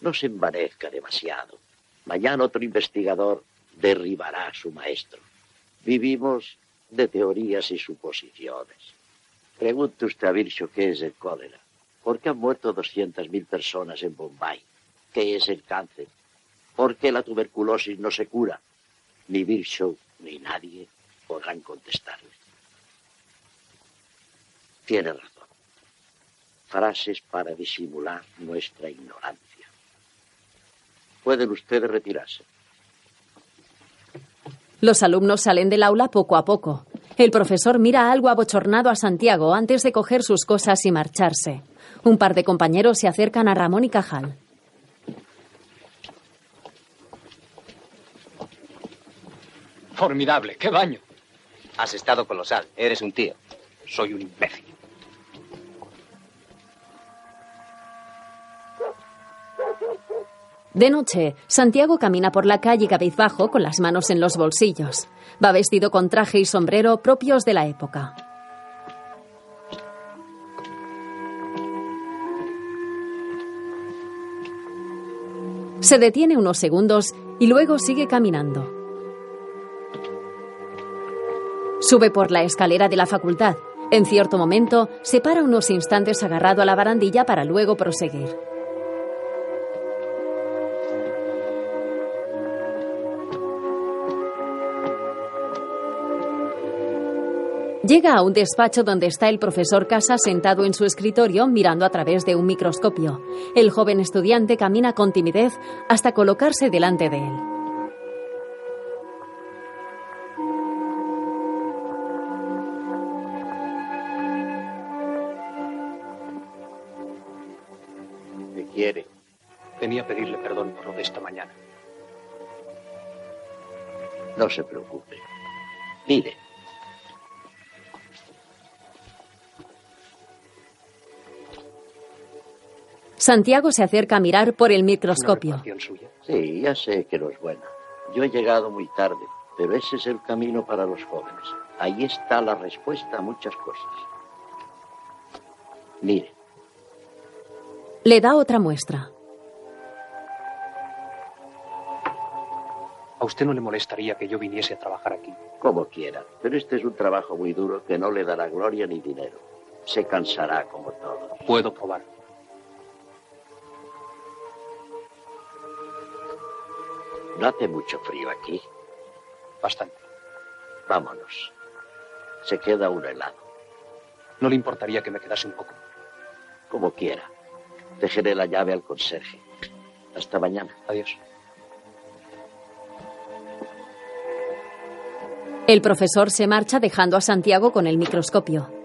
No se envanezca demasiado. Mañana otro investigador derribará a su maestro. Vivimos de teorías y suposiciones. Pregunte usted a Virchow qué es el cólera. ¿Por qué han muerto 200.000 personas en Bombay? ¿Qué es el cáncer? Porque la tuberculosis no se cura. Ni Virchow ni nadie podrán contestarle. Tiene razón. Frases para disimular nuestra ignorancia. Pueden ustedes retirarse. Los alumnos salen del aula poco a poco. El profesor mira algo abochornado a Santiago antes de coger sus cosas y marcharse. Un par de compañeros se acercan a Ramón y Cajal. Formidable, qué baño. Has estado colosal, eres un tío. Soy un imbécil. De noche, Santiago camina por la calle cabizbajo con las manos en los bolsillos. Va vestido con traje y sombrero propios de la época. Se detiene unos segundos y luego sigue caminando. Sube por la escalera de la facultad. En cierto momento, se para unos instantes agarrado a la barandilla para luego proseguir. Llega a un despacho donde está el profesor Casa sentado en su escritorio mirando a través de un microscopio. El joven estudiante camina con timidez hasta colocarse delante de él. ¿Qué quiere? Venía a pedirle perdón por lo de esta mañana. No se preocupe. Mire, Santiago se acerca a mirar por el microscopio. Sí, ya sé que no es buena. Yo he llegado muy tarde, pero ese es el camino para los jóvenes. Ahí está la respuesta a muchas cosas. Mire, Le da otra muestra. ¿A usted no le molestaría que yo viniese a trabajar aquí? como quiera, pero este es un trabajo muy duro que no le dará gloria ni dinero. Se cansará como todo. Puedo probar. No hace mucho frío aquí. Bastante. Vámonos. Se queda uno helado. ¿No le importaría que me quedase un poco? Como quiera. Dejaré la llave al conserje. Hasta mañana. Adiós. El profesor se marcha dejando a Santiago con el microscopio.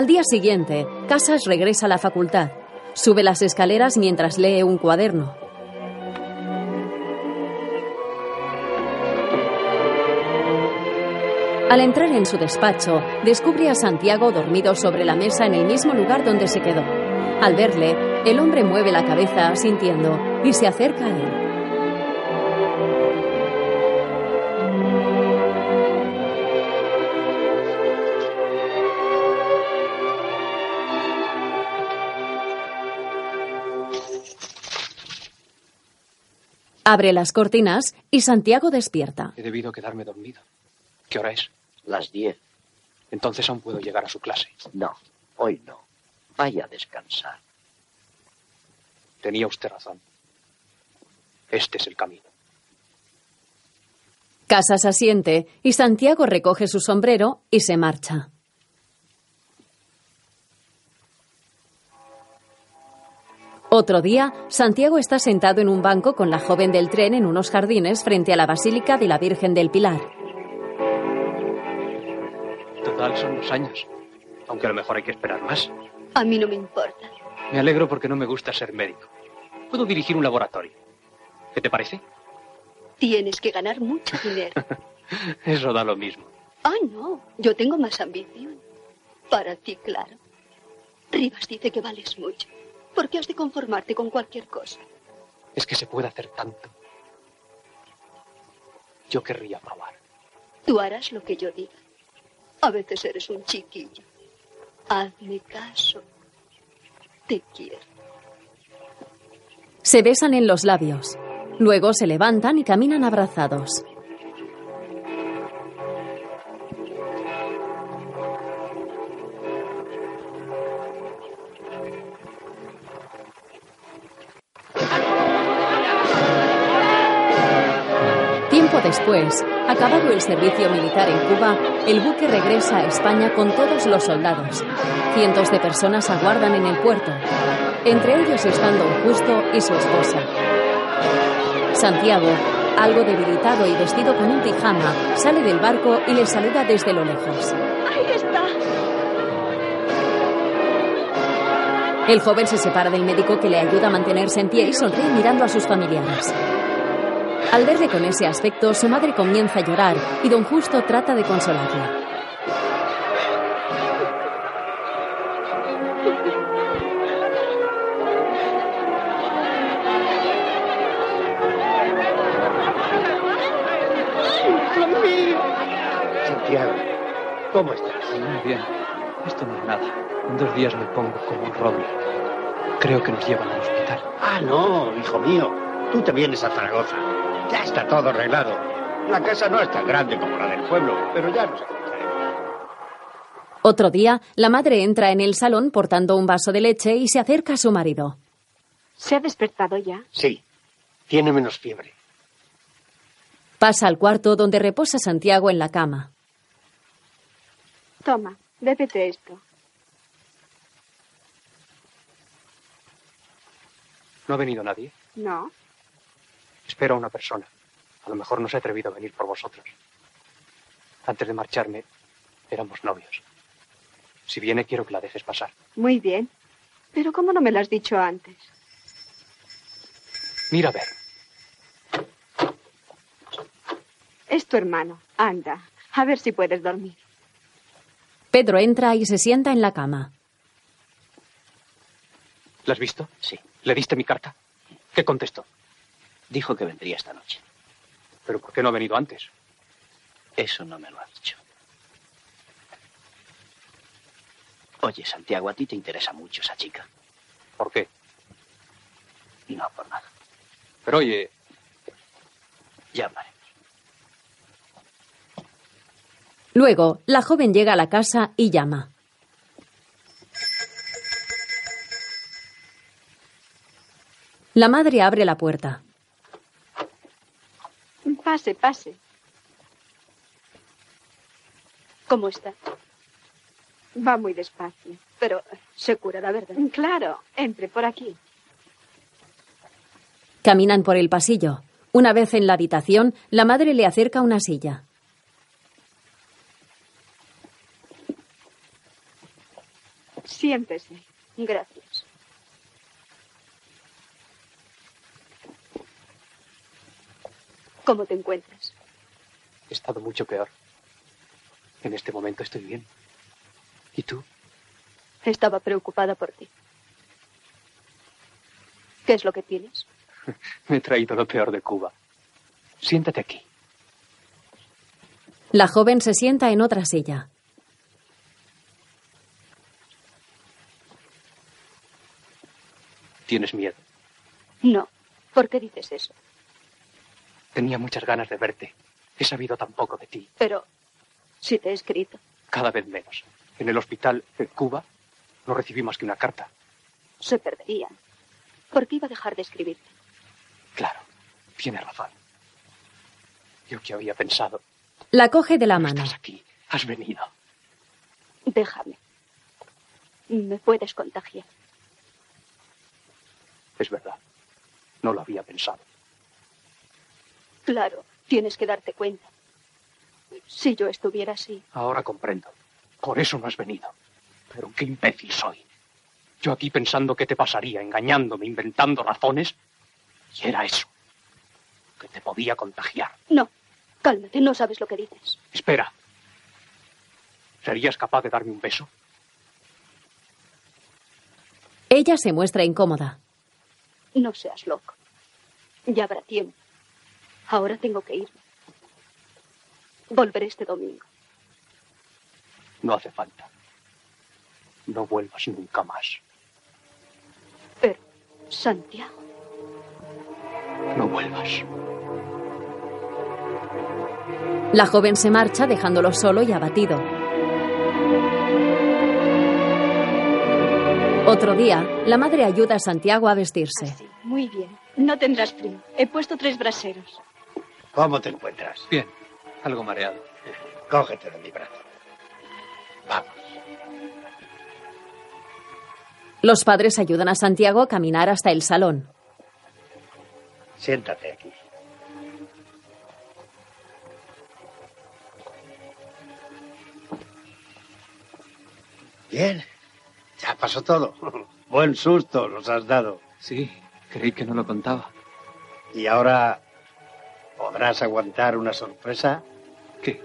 Al día siguiente, Casas regresa a la facultad. Sube las escaleras mientras lee un cuaderno. Al entrar en su despacho, descubre a Santiago dormido sobre la mesa en el mismo lugar donde se quedó. Al verle, el hombre mueve la cabeza sintiendo y se acerca a él. Abre las cortinas y Santiago despierta. He debido quedarme dormido. ¿Qué hora es? Las diez. Entonces aún puedo llegar a su clase. No, hoy no. Vaya a descansar. Tenía usted razón. Este es el camino. Casas asiente y Santiago recoge su sombrero y se marcha. Otro día, Santiago está sentado en un banco con la joven del tren en unos jardines frente a la Basílica de la Virgen del Pilar. Total, son los años. Aunque a lo mejor hay que esperar más. A mí no me importa. Me alegro porque no me gusta ser médico. Puedo dirigir un laboratorio. ¿Qué te parece? Tienes que ganar mucho dinero. Eso da lo mismo. Ah, no. Yo tengo más ambición. Para ti, claro. Rivas dice que vales mucho. ¿Por qué has de conformarte con cualquier cosa? Es que se puede hacer tanto. Yo querría probar. Tú harás lo que yo diga. A veces eres un chiquillo. Hazme caso. Te quiero. Se besan en los labios. Luego se levantan y caminan abrazados. Después, acabado el servicio militar en Cuba, el buque regresa a España con todos los soldados. Cientos de personas aguardan en el puerto. Entre ellos están don Justo y su esposa. Santiago, algo debilitado y vestido con un pijama, sale del barco y le saluda desde lo lejos. Ahí está. El joven se separa del médico que le ayuda a mantenerse en pie y sonríe mirando a sus familiares. Al verle con ese aspecto, su madre comienza a llorar y don Justo trata de consolarla. Santiago, ¿cómo estás? Muy bien. Esto no es nada. En dos días me pongo como un roble. Creo que nos llevan al hospital. Ah, no, hijo mío. Tú te vienes a Zaragoza. Ya está todo arreglado. La casa no es tan grande como la del pueblo, pero ya nos Otro día, la madre entra en el salón portando un vaso de leche y se acerca a su marido. ¿Se ha despertado ya? Sí, tiene menos fiebre. Pasa al cuarto donde reposa Santiago en la cama. Toma, bébete esto. ¿No ha venido nadie? No. Espero a una persona. A lo mejor no se ha atrevido a venir por vosotros. Antes de marcharme, éramos novios. Si viene, quiero que la dejes pasar. Muy bien. Pero ¿cómo no me lo has dicho antes? Mira a ver. Es tu hermano. Anda, a ver si puedes dormir. Pedro entra y se sienta en la cama. ¿La has visto? Sí. ¿Le diste mi carta? ¿Qué contestó? Dijo que vendría esta noche. ¿Pero por qué no ha venido antes? Eso no me lo ha dicho. Oye, Santiago, a ti te interesa mucho esa chica. ¿Por qué? No, por nada. Pero oye, Ya. Luego, la joven llega a la casa y llama. La madre abre la puerta. Pase, pase. ¿Cómo está? Va muy despacio, pero se curará, ¿verdad? Claro, entre por aquí. Caminan por el pasillo. Una vez en la habitación, la madre le acerca una silla. Siéntese. Gracias. ¿Cómo te encuentras? he estado mucho peor. En este momento estoy bien. ¿Y tú? Estaba preocupada por ti. ¿Qué es lo que tienes? Me he traído lo peor de Cuba. Siéntate aquí. La joven se sienta en otra silla. ¿Tienes miedo? No. ¿Por qué dices eso? Tenía muchas ganas de verte. He sabido tan poco de ti. Pero si te he escrito. Cada vez menos. En el hospital en Cuba no recibí más que una carta. Se perderían. ¿Por qué iba a dejar de escribirte? Claro, tienes razón. Yo que había pensado. La coge de la mano. Has venido. Déjame. Me puedes contagiar. Es verdad. No lo había pensado. Claro, tienes que darte cuenta. Si yo estuviera así, Ahora comprendo. Por eso no has venido. Pero qué imbécil soy. Yo aquí pensando qué te pasaría, engañándome, inventando razones. Y era eso. Que te podía contagiar. no. Cálmate, no sabes lo que dices. Espera. ¿Serías capaz de darme un beso? Ella se muestra incómoda. No seas loco. Ya habrá tiempo. Ahora tengo que irme. Volveré este domingo. No hace falta. No vuelvas nunca más. Pero, Santiago, No vuelvas. La joven se marcha dejándolo solo y abatido. Otro día, la madre ayuda a Santiago a vestirse. Muy bien. No tendrás frío. He puesto tres braseros. ¿Cómo te encuentras? Bien, algo mareado. Cógete de mi brazo. Vamos. Los padres ayudan a Santiago a caminar hasta el salón. Siéntate aquí. Bien. Ya pasó todo. Buen susto nos has dado. Sí, creí que no lo contaba. ¿Y ahora podrás aguantar una sorpresa? ¿Qué?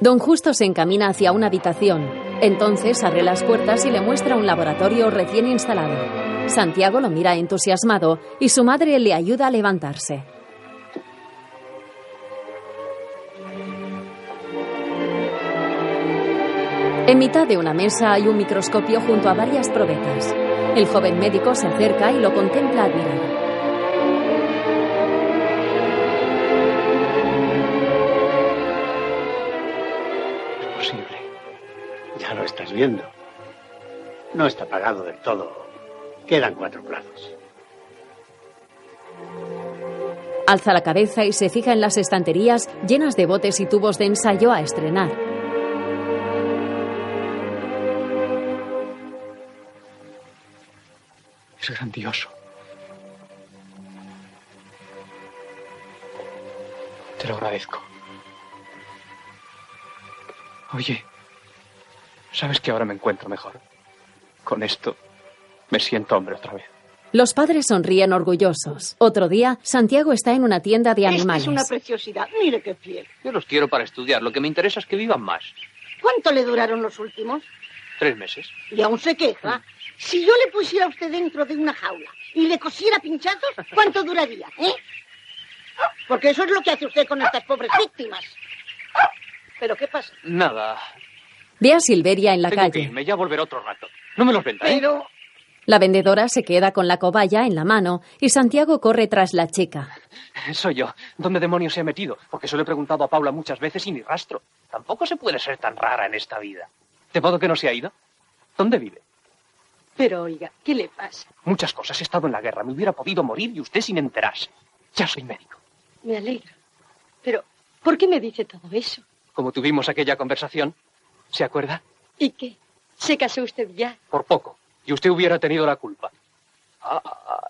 Don Justo se encamina hacia una habitación. Entonces abre las puertas y le muestra un laboratorio recién instalado. Santiago lo mira entusiasmado y su madre le ayuda a levantarse. En mitad de una mesa hay un microscopio junto a varias probetas. El joven médico se acerca y lo contempla admirado. Es posible. Ya lo estás viendo. No está pagado del todo. Quedan cuatro plazos. Alza la cabeza y se fija en las estanterías llenas de botes y tubos de ensayo a estrenar. Es grandioso. Te lo agradezco. Oye, ¿sabes que ahora me encuentro mejor? Con esto me siento hombre otra vez. Los padres sonríen orgullosos. Otro día, Santiago está en una tienda de Esta animales. es una preciosidad. Mire qué piel. Yo los quiero para estudiar. Lo que me interesa es que vivan más. ¿Cuánto le duraron los últimos? Tres meses. Y aún se queja. Si yo le pusiera a usted dentro de una jaula y le cosiera pinchazos, ¿cuánto duraría? ¿Eh? Porque eso es lo que hace usted con estas pobres víctimas. ¿Pero qué pasa? Nada. Ve a Silveria en la Tengo que calle. irme. Ya volveré otro rato. No me los venda, ¿eh? Pero La vendedora se queda con la cobaya en la mano y Santiago corre tras la chica. Soy yo. ¿Dónde demonios se ha metido? Porque se lo he preguntado a Paula muchas veces y ni rastro. Tampoco se puede ser tan rara en esta vida. ¿De modo que no se ha ido? ¿Dónde vive? Pero oiga, ¿qué le pasa? Muchas cosas. He estado en la guerra. Me hubiera podido morir y usted sin enterarse. Ya soy médico. Me alegro. Pero, ¿por qué me dice todo eso? Como tuvimos aquella conversación, ¿se acuerda? ¿Y qué? ¿Se casó usted ya? Por poco. Y usted hubiera tenido la culpa. Ah, ah,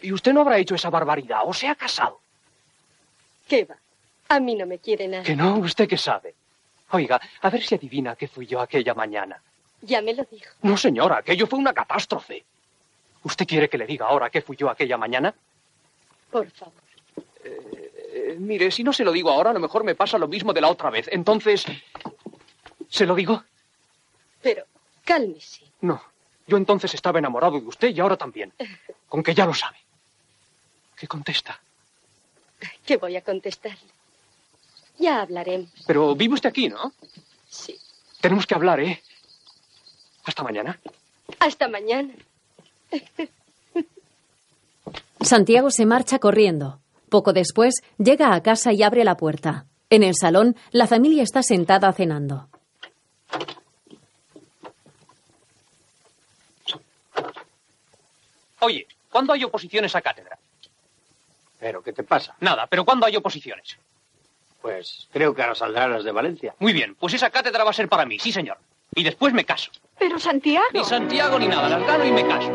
y usted no habrá hecho esa barbaridad o se ha casado. ¿Qué va? A mí no me quiere nada. Que no, usted qué sabe. Oiga, a ver si adivina qué fui yo aquella mañana. Ya me lo dijo. No, señora, aquello fue una catástrofe. ¿Usted quiere que le diga ahora qué fui yo aquella mañana? Por favor. Eh, mire, si no se lo digo ahora, a lo mejor me pasa lo mismo de la otra vez. Entonces, ¿se lo digo? Pero, cálmese. No. Yo entonces estaba enamorado de usted y ahora también. Con que ya lo sabe. ¿Qué contesta? ¿Qué voy a contestarle? Ya hablaremos. Pero vive usted aquí, ¿no? Sí. Tenemos que hablar, ¿eh? Hasta mañana. Hasta mañana. Santiago se marcha corriendo. Poco después llega a casa y abre la puerta. En el salón, la familia está sentada cenando. Oye, ¿cuándo hay oposiciones a cátedra? ¿Pero qué te pasa? Nada, pero ¿cuándo hay oposiciones? Pues creo que ahora saldrán las de Valencia. Muy bien, pues esa cátedra va a ser para mí, sí, señor. Y después me caso. Pero Santiago. Ni Santiago ni nada, las gano y me caso.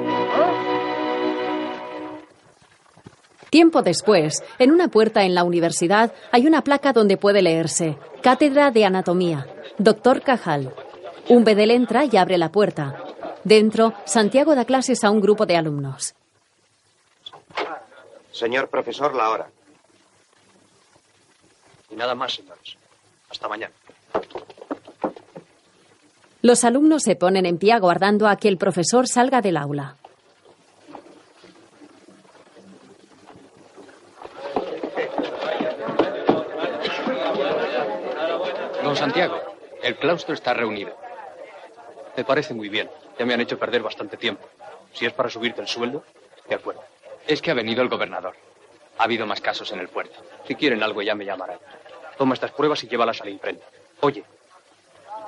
Tiempo después, en una puerta en la universidad hay una placa donde puede leerse Cátedra de Anatomía, Doctor Cajal. Un bedel entra y abre la puerta. Dentro, Santiago da clases a un grupo de alumnos. Señor profesor, la hora. Y nada más, señores. Hasta mañana. Los alumnos se ponen en pie aguardando a que el profesor salga del aula. Don Santiago, el claustro está reunido. Me parece muy bien. Ya me han hecho perder bastante tiempo. Si es para subirte el sueldo, de acuerdo. Es que ha venido el gobernador. Ha habido más casos en el puerto. Si quieren algo ya me llamarán. Toma estas pruebas y llévalas a la imprenta. Oye,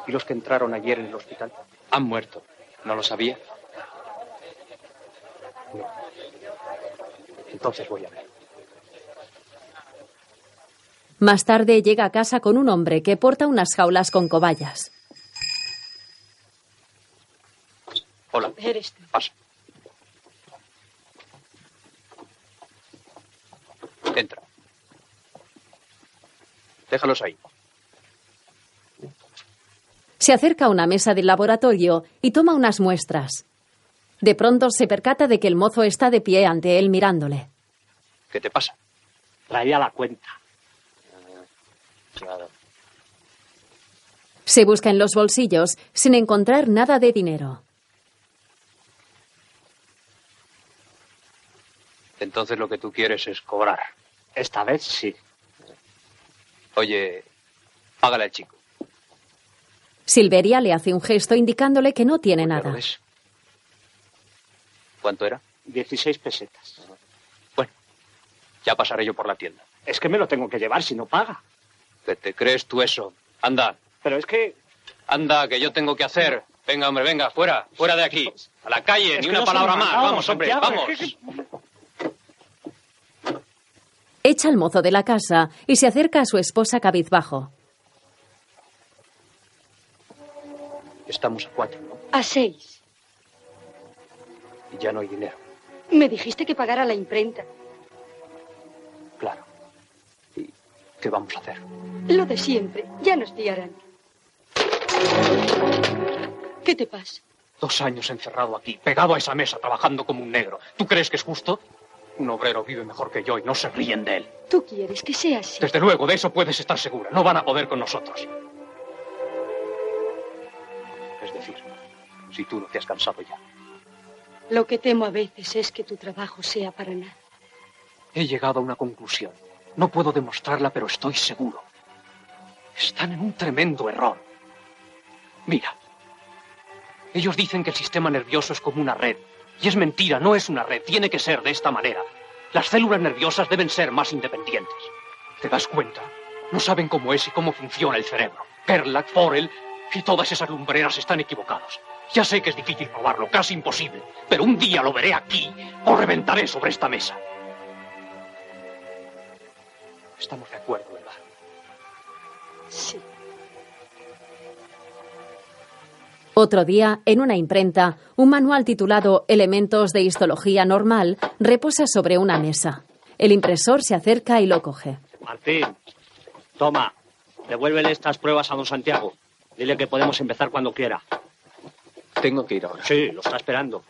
¿y los que entraron ayer en el hospital? Han muerto. ¿No lo sabía? Entonces voy a ver. Más tarde llega a casa con un hombre que porta unas jaulas con cobayas. Hola. Eres tú. Pasa. Entra. Déjalos ahí. Se acerca a una mesa del laboratorio y toma unas muestras. De pronto se percata de que el mozo está de pie ante él mirándole. ¿Qué te pasa? Traía la cuenta. Claro. Se busca en los bolsillos sin encontrar nada de dinero. Entonces lo que tú quieres es cobrar. Esta vez sí. Oye, págale al chico. Silveria le hace un gesto indicándole que no tiene nada. ves. ¿Cuánto era? 16 pesetas. Ya pasaré yo por la tienda. Es que me lo tengo que llevar si no paga. ¿Qué te crees tú eso? Anda. Pero es que... Anda, que yo tengo que hacer. Venga, hombre, venga, fuera, fuera de aquí. A la calle, Es ni una no palabra más. Vamos, hombre, vamos. es Echa al mozo de la casa y se acerca a su esposa cabizbajo. Estamos a cuatro, ¿no? A seis. Y ya no hay dinero. Me dijiste que pagara la imprenta. Claro. ¿Y qué vamos a hacer? Lo de siempre. Ya nos fiarán. ¿Qué te pasa? Dos años encerrado aquí, pegado a esa mesa, trabajando como un negro. ¿Tú crees que es justo? Un obrero vive mejor que yo y no se ríen de él. Tú quieres que sea así. Desde luego, de eso puedes estar segura. No van a poder con nosotros. Si tú no te has cansado ya. Lo que temo a veces es que tu trabajo sea para nada. He llegado a una conclusión. No puedo demostrarla, pero estoy seguro. Están en un tremendo error. Mira, ellos dicen que el sistema nervioso es como una red. Y es mentira, no es una red, tiene que ser de esta manera. Las células nerviosas deben ser más independientes. ¿Te das cuenta? No saben cómo es y cómo funciona el cerebro. Perlac, Forel y todas esas lumbreras están equivocados. Ya sé que es difícil probarlo, casi imposible, pero un día lo veré aquí o reventaré sobre esta mesa. Estamos de acuerdo, ¿verdad? Sí. Otro día, en una imprenta, un manual titulado Elementos de histología normal reposa sobre una mesa. El impresor se acerca y lo coge. Martín, toma. Devuélvele estas pruebas a don Santiago. Dile que podemos empezar cuando quiera. Tengo que ir ahora. Sí, lo está esperando.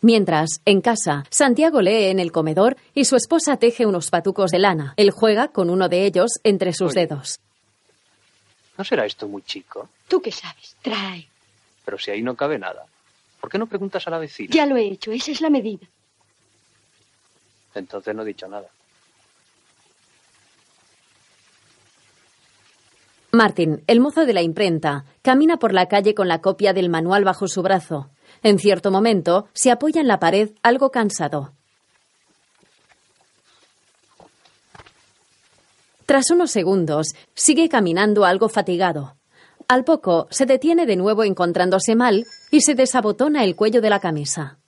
Mientras, en casa, Santiago lee en el comedor y su esposa teje unos patucos de lana. Él juega con uno de ellos entre sus Oye. dedos. ¿No será esto muy chico? ¿Tú qué sabes? Trae. Pero si ahí no cabe nada. ¿Por qué no preguntas a la vecina? Ya lo he hecho. Esa es la medida. Entonces no he dicho nada. Martin, el mozo de la imprenta, camina por la calle con la copia del manual bajo su brazo. En cierto momento, se apoya en la pared algo cansado. Tras unos segundos, sigue caminando algo fatigado. Al poco, se detiene de nuevo encontrándose mal y se desabotona el cuello de la camisa.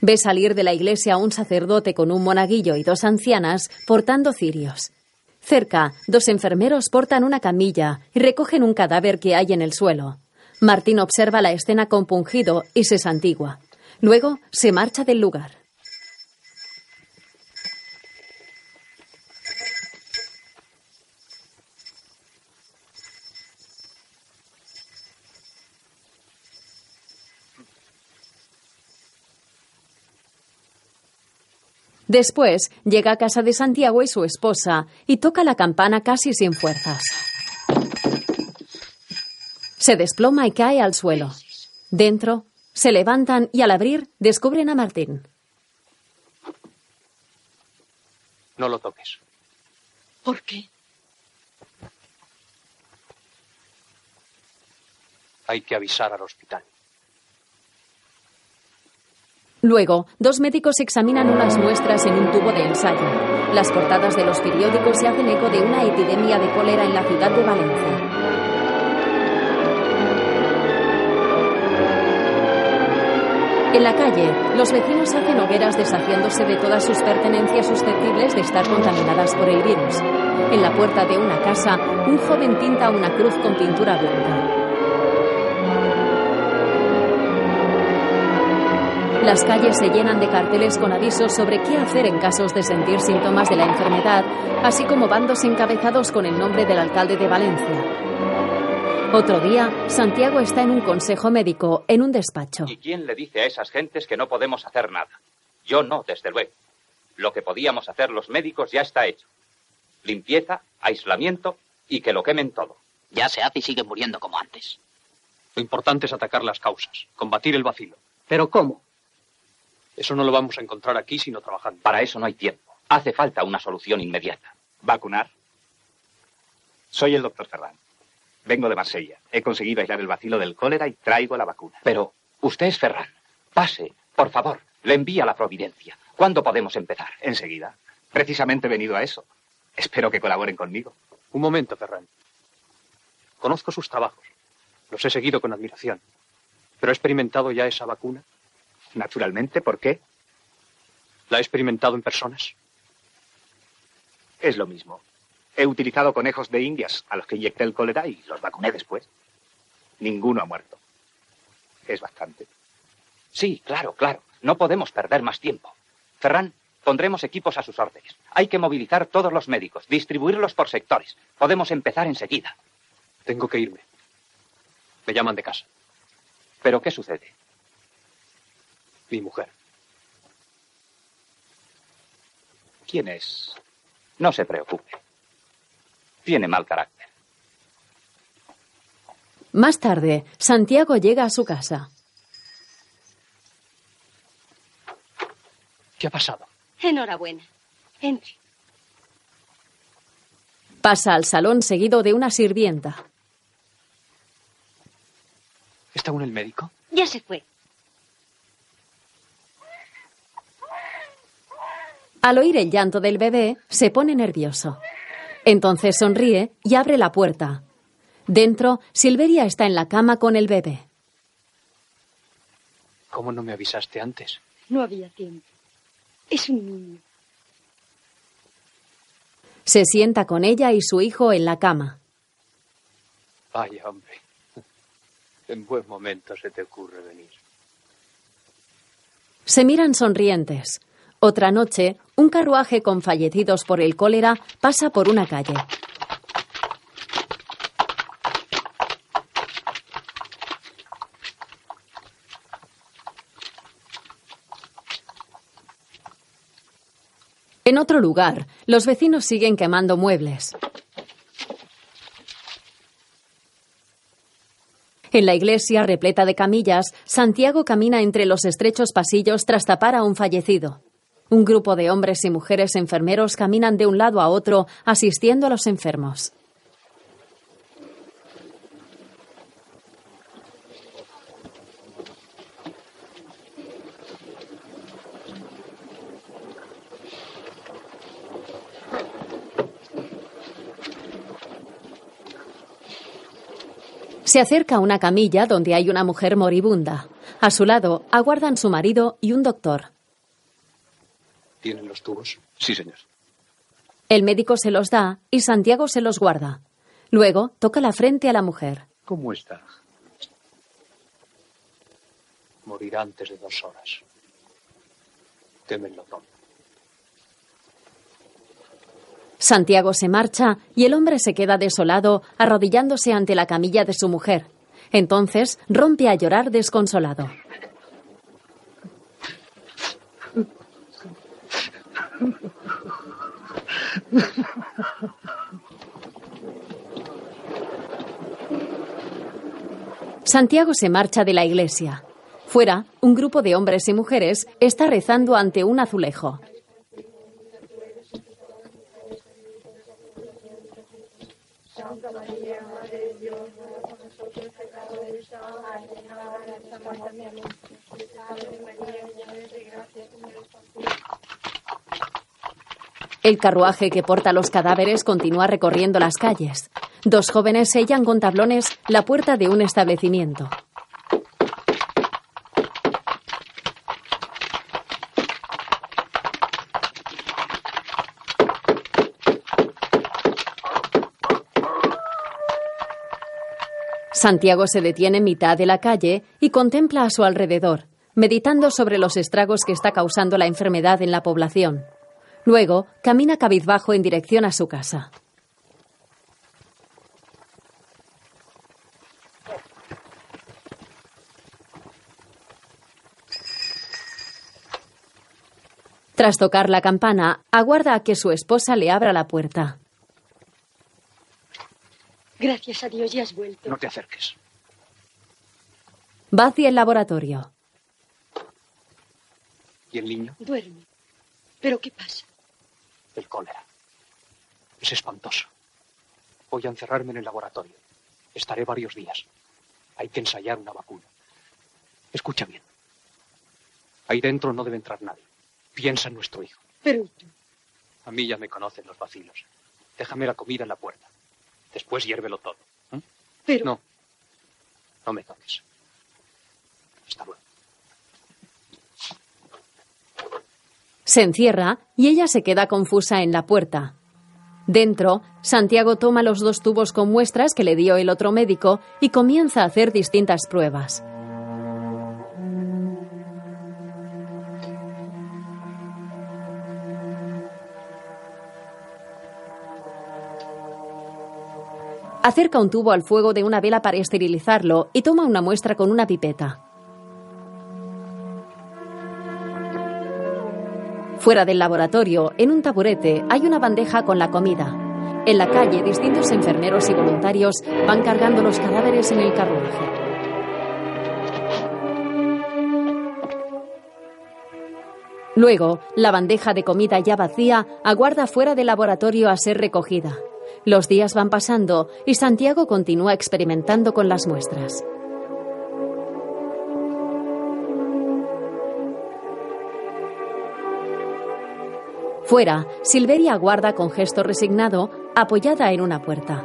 Ve salir de la iglesia un sacerdote con un monaguillo y dos ancianas portando cirios. Cerca, dos enfermeros portan una camilla y recogen un cadáver que hay en el suelo. Martín observa la escena compungido y se santigua. Luego se marcha del lugar. Después llega a casa de Santiago y su esposa y toca la campana casi sin fuerzas. Se desploma y cae al suelo. Dentro, se levantan y al abrir descubren a Martín. No lo toques. ¿Por qué? Hay que avisar al hospital. Luego, dos médicos examinan unas muestras en un tubo de ensayo. Las portadas de los periódicos se hacen eco de una epidemia de cólera en la ciudad de Valencia. En la calle, los vecinos hacen hogueras deshaciéndose de todas sus pertenencias susceptibles de estar contaminadas por el virus. En la puerta de una casa, un joven tinta una cruz con pintura blanca. Las calles se llenan de carteles con avisos sobre qué hacer en casos de sentir síntomas de la enfermedad, así como bandos encabezados con el nombre del alcalde de Valencia. Otro día, Santiago está en un consejo médico, en un despacho. ¿Y quién le dice a esas gentes que no podemos hacer nada? Yo no, desde luego. Lo que podíamos hacer los médicos ya está hecho. Limpieza, aislamiento y que lo quemen todo. Ya se hace y sigue muriendo como antes. Lo importante es atacar las causas, combatir el vacilo. ¿Pero cómo? Eso no lo vamos a encontrar aquí sino trabajando. Para eso no hay tiempo. Hace falta una solución inmediata. ¿Vacunar? Soy el doctor Ferran. Vengo de Marsella. He conseguido aislar el vacilo del cólera y traigo la vacuna. Pero usted es Ferran. Pase, por favor. Le envía la providencia. ¿Cuándo podemos empezar? Enseguida. Precisamente he venido a eso. Espero que colaboren conmigo. Un momento, Ferran. Conozco sus trabajos. Los he seguido con admiración. ¿Pero ha experimentado ya esa vacuna? Naturalmente, ¿por qué? ¿La ha experimentado en personas? Es lo mismo. He utilizado conejos de indias a los que inyecté el cólera y los vacuné después. Ninguno ha muerto. Es bastante. Sí, claro, claro. No podemos perder más tiempo. Ferran, pondremos equipos a sus órdenes. Hay que movilizar todos los médicos, distribuirlos por sectores. Podemos empezar enseguida. Tengo que irme. Me llaman de casa. ¿Pero qué sucede? Mi mujer. ¿Quién es? No se preocupe. Tiene mal carácter. Más tarde, Santiago llega a su casa. ¿Qué ha pasado? Enhorabuena. Entre. Pasa al salón seguido de una sirvienta. ¿Está aún el médico? Ya se fue. Al oír el llanto del bebé, se pone nervioso. Entonces sonríe y abre la puerta. Dentro, Silveria está en la cama con el bebé. ¿Cómo no me avisaste antes? No había tiempo. Es un niño. Se sienta con ella y su hijo en la cama. Vaya, hombre. En buen momento se te ocurre venir. Se miran sonrientes. Otra noche, un carruaje con fallecidos por el cólera pasa por una calle. En otro lugar, los vecinos siguen quemando muebles. En la iglesia repleta de camillas, Santiago camina entre los estrechos pasillos tras tapar a un fallecido. Un grupo de hombres y mujeres enfermeros caminan de un lado a otro asistiendo a los enfermos. Se acerca una camilla donde hay una mujer moribunda. A su lado aguardan su marido y un doctor. ¿Tienen los tubos? Sí, señor. El médico se los da y Santiago se los guarda. Luego toca la frente a la mujer. ¿Cómo está? Morirá antes de dos horas. Témenlo todo. Santiago se marcha y el hombre se queda desolado, arrodillándose ante la camilla de su mujer. Entonces rompe a llorar desconsolado. Santiago se marcha de la iglesia. Fuera, un grupo de hombres y mujeres está rezando ante un azulejo. El carruaje que porta los cadáveres continúa recorriendo las calles. Dos jóvenes sellan con tablones la puerta de un establecimiento. Santiago se detiene en mitad de la calle y contempla a su alrededor, meditando sobre los estragos que está causando la enfermedad en la población. Luego, camina cabizbajo en dirección a su casa. Tras tocar la campana, aguarda a que su esposa le abra la puerta. Gracias a Dios ya has vuelto. No te acerques. Va hacia el laboratorio. ¿Y el niño? Duerme. ¿Pero qué pasa? El cólera. Es espantoso. Voy a encerrarme en el laboratorio. Estaré varios días. Hay que ensayar una vacuna. Escucha bien. Ahí dentro no debe entrar nadie. Piensa en nuestro hijo. Pero tú. A mí ya me conocen los vacilos. Déjame la comida en la puerta. Después hiérvelo todo. ¿eh? Pero. No. No me toques. Hasta luego. Se encierra y ella se queda confusa en la puerta. Dentro, Santiago toma los dos tubos con muestras que le dio el otro médico y comienza a hacer distintas pruebas. Acerca un tubo al fuego de una vela para esterilizarlo y toma una muestra con una pipeta. Fuera del laboratorio, en un taburete, hay una bandeja con la comida. En la calle, distintos enfermeros y voluntarios van cargando los cadáveres en el carruaje. Luego, la bandeja de comida ya vacía aguarda fuera del laboratorio a ser recogida. Los días van pasando y Santiago continúa experimentando con las muestras. Fuera, Silveria aguarda con gesto resignado, apoyada en una puerta.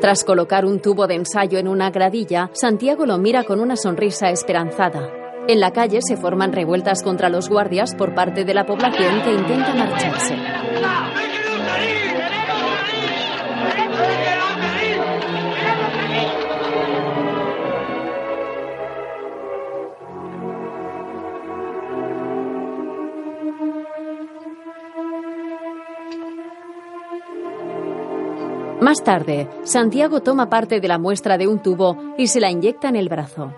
Tras colocar un tubo de ensayo en una gradilla, Santiago lo mira con una sonrisa esperanzada. En la calle se forman revueltas contra los guardias por parte de la población que intenta marcharse. Más tarde, Santiago toma parte de la muestra de un tubo y se la inyecta en el brazo.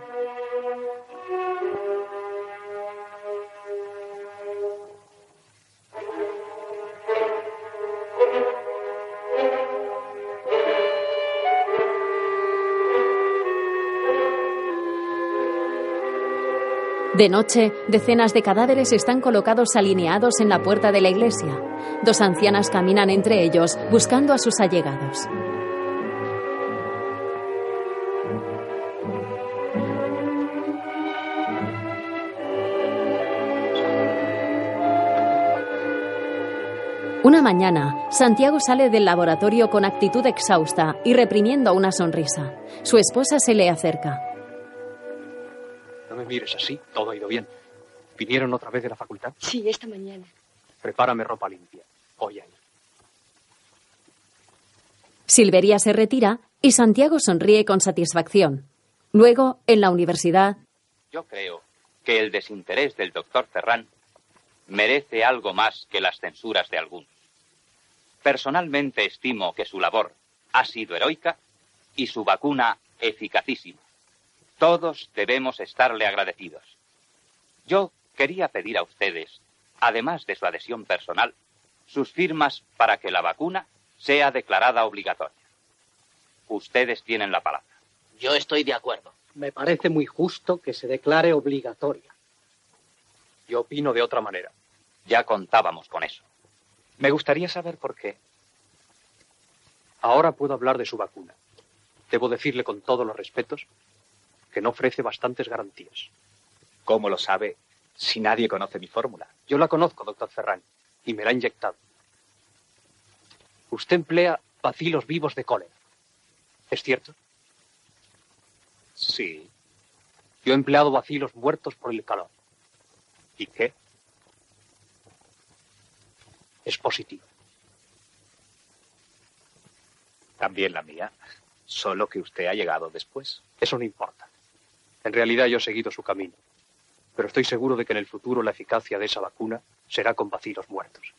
De noche, decenas de cadáveres están colocados alineados en la puerta de la iglesia. Dos ancianas caminan entre ellos buscando a sus allegados. Una mañana, Santiago sale del laboratorio con actitud exhausta y reprimiendo una sonrisa. Su esposa se le acerca. Mires así, todo ha ido bien. ¿Vinieron otra vez de la facultad? Sí, esta mañana. Prepárame ropa limpia. Voy a ir. Silveria se retira y Santiago sonríe con satisfacción. Luego, en la universidad, Yo creo que el desinterés del doctor Ferrán merece algo más que las censuras de algunos. Personalmente estimo que su labor ha sido heroica y su vacuna eficacísima. Todos debemos estarle agradecidos. Yo quería pedir a ustedes, además de su adhesión personal, sus firmas para que la vacuna sea declarada obligatoria. Ustedes tienen la palabra. Yo estoy de acuerdo. Me parece muy justo que se declare obligatoria. Yo opino de otra manera. Ya contábamos con eso. Me gustaría saber por qué. Ahora puedo hablar de su vacuna. Debo decirle con todos los respetos que no ofrece bastantes garantías. ¿Cómo lo sabe si nadie conoce mi fórmula? Yo la conozco, doctor Ferrán, y me la ha inyectado. Usted emplea bacilos vivos de cólera. ¿Es cierto? Sí. Yo he empleado bacilos muertos por el calor. ¿Y qué? Es positivo. También la mía. Solo que usted ha llegado después. Eso no importa. En realidad yo he seguido su camino. Pero estoy seguro de que en el futuro la eficacia de esa vacuna será combatir los muertos.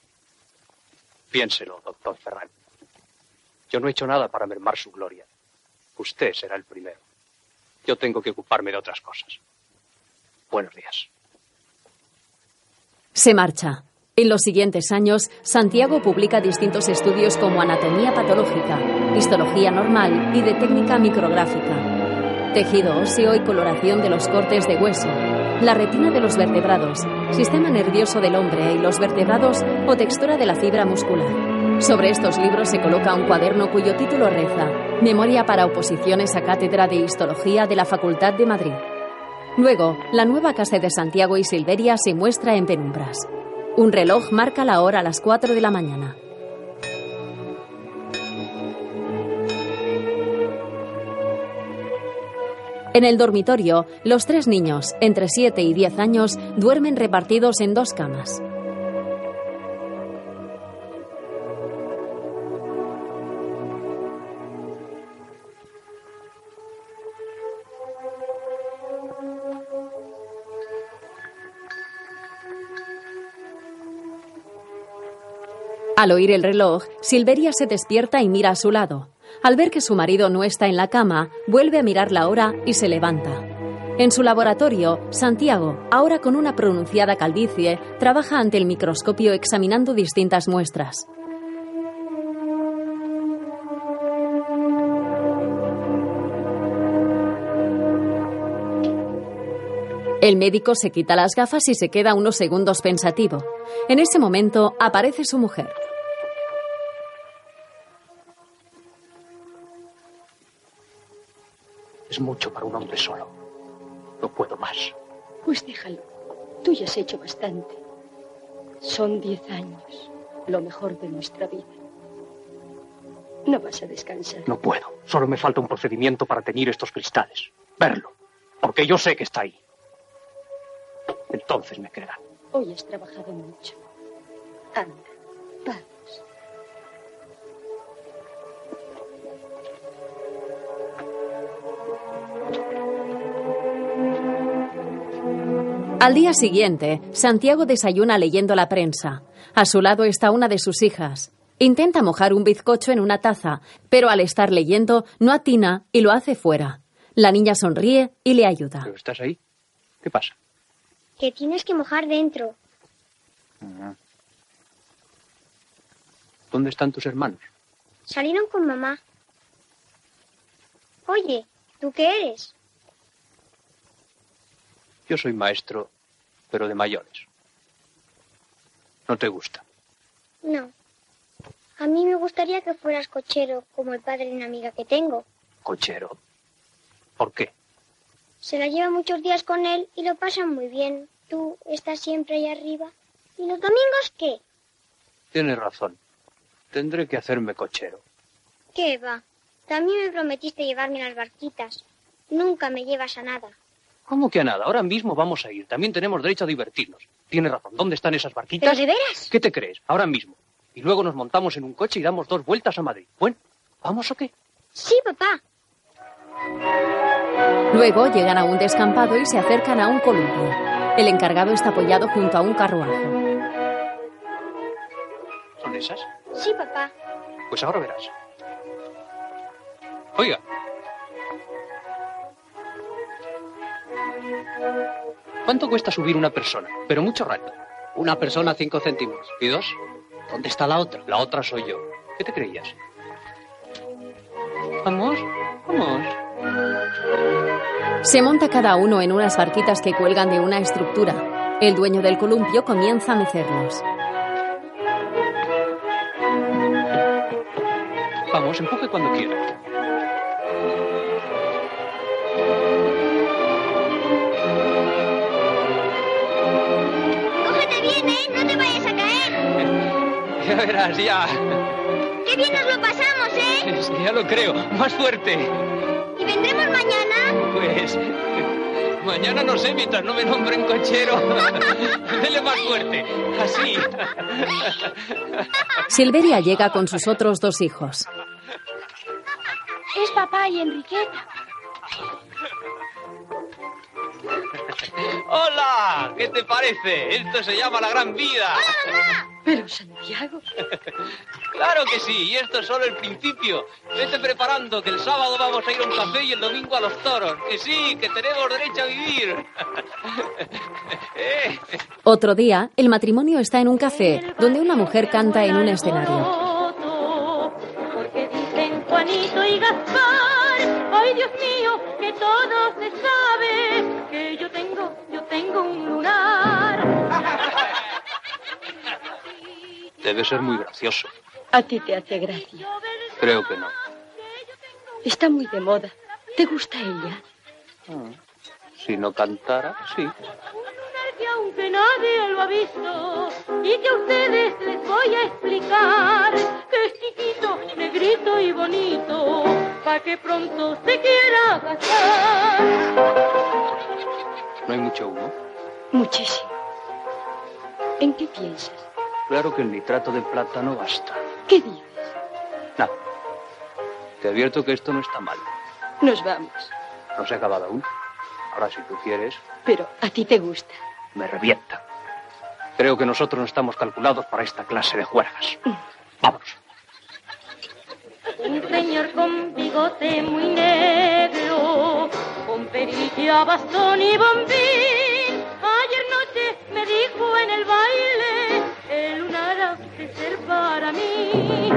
Piénselo, doctor Ferran. Yo no he hecho nada para mermar su gloria. Usted será el primero. Yo tengo que ocuparme de otras cosas. Buenos días. Se marcha. En los siguientes años, Santiago publica distintos estudios como anatomía patológica, histología normal y de técnica micrográfica, tejido óseo y coloración de los cortes de hueso, la retina de los vertebrados, sistema nervioso del hombre y los vertebrados o textura de la fibra muscular. Sobre estos libros se coloca un cuaderno cuyo título reza Memoria para oposiciones a cátedra de histología de la Facultad de Madrid. Luego, la nueva casa de Santiago y Silveria se muestra en penumbras. Un reloj marca la hora a las 4 de la mañana. En el dormitorio, los tres niños, entre 7 y 10 años, duermen repartidos en dos camas. Al oír el reloj, Silveria se despierta y mira a su lado. Al ver que su marido no está en la cama, vuelve a mirar la hora y se levanta. En su laboratorio, Santiago, ahora con una pronunciada calvicie, trabaja ante el microscopio examinando distintas muestras. El médico se quita las gafas y se queda unos segundos pensativo. En ese momento aparece su mujer. Es mucho para un hombre solo. No puedo más. Pues déjalo. Tú ya has hecho bastante. Son diez años, lo mejor de nuestra vida. No vas a descansar. No puedo. Solo me falta un procedimiento para teñir estos cristales. Verlo. Porque yo sé que está ahí. Entonces me creerán. Hoy has trabajado mucho. Anda. Al día siguiente, Santiago desayuna leyendo la prensa. A su lado está una de sus hijas. Intenta mojar un bizcocho en una taza, pero al estar leyendo no atina y lo hace fuera. La niña sonríe y le ayuda. ¿Pero estás ahí? ¿Qué pasa? Que tienes que mojar dentro. ¿Dónde están tus hermanos? Salieron con mamá. Oye, ¿tú qué eres? Yo soy maestro, pero de mayores. ¿No te gusta? No. A mí me gustaría que fueras cochero, como el padre de una amiga que tengo. ¿Cochero? ¿Por qué? Se la lleva muchos días con él y lo pasan muy bien. Tú estás siempre ahí arriba. ¿Y los domingos qué? Tienes razón. Tendré que hacerme cochero. ¿Qué va? También me prometiste llevarme las barquitas. Nunca me llevas a nada. ¿Cómo que a nada? Ahora mismo vamos a ir. También tenemos derecho a divertirnos. Tienes razón. ¿Dónde están esas barquitas? ¿Pero de veras? ¿Qué te crees? Ahora mismo. Y luego nos montamos en un coche y damos dos vueltas a Madrid. Bueno, ¿vamos o qué? Sí, papá. Luego llegan a un descampado y se acercan a un columpio. El encargado está apoyado junto a un carruaje. ¿Son esas? Sí, papá. Pues ahora verás. Oiga. ¿Cuánto cuesta subir una persona? Pero mucho rato. Una persona, cinco céntimos. ¿Y dos? ¿Dónde está la otra? La otra soy yo. ¿Qué te creías? Vamos, vamos. Se monta cada uno en unas barquitas que cuelgan de una estructura. El dueño del columpio comienza a mecerlos. Vamos, empuje cuando quiera. Ya verás, ya. Qué bien nos lo pasamos, ¿eh? Ya lo creo. Más fuerte. ¿Y vendremos mañana? Pues. Mañana no sé, mientras no me nombren cochero. Dele más fuerte. Así. Silveria llega con sus otros dos hijos. Es papá y Enriqueta. ¡Hola! ¿Qué te parece? Esto se llama la gran vida. Pero Santiago. Claro que sí, y esto es solo el principio. Vete preparando que el sábado vamos a ir a un café y el domingo a los toros. Que sí, que tenemos derecho a vivir. Eh. Otro día, el matrimonio está en un café donde una mujer canta en un escenario. Porque dicen Juanito y Gaspar, ay Dios mío, que todo se sabe, que yo tengo, yo tengo un lunar. Debe ser muy gracioso. A ti te hace gracia. Creo que no. Está muy de moda. ¿Te gusta ella? Si no cantara, sí. que aunque nadie lo ha visto y que a ustedes les voy a explicar que es chiquito, negrito y bonito, para que pronto se quiera casar. ¿No hay mucho humo? Muchísimo. ¿En qué piensas? Claro que el nitrato de plata no basta. ¿Qué dices? Nada. Te advierto que esto no está mal. Nos vamos. No se ha acabado aún. Ahora, si tú quieres, Pero a ti te gusta. me revienta. Creo que nosotros no estamos calculados para esta clase de juergas. Un señor con bigote muy negro, con perilla, bastón y bombín. Ayer noche me dijo en el baile, el lunar ha de ser para mí.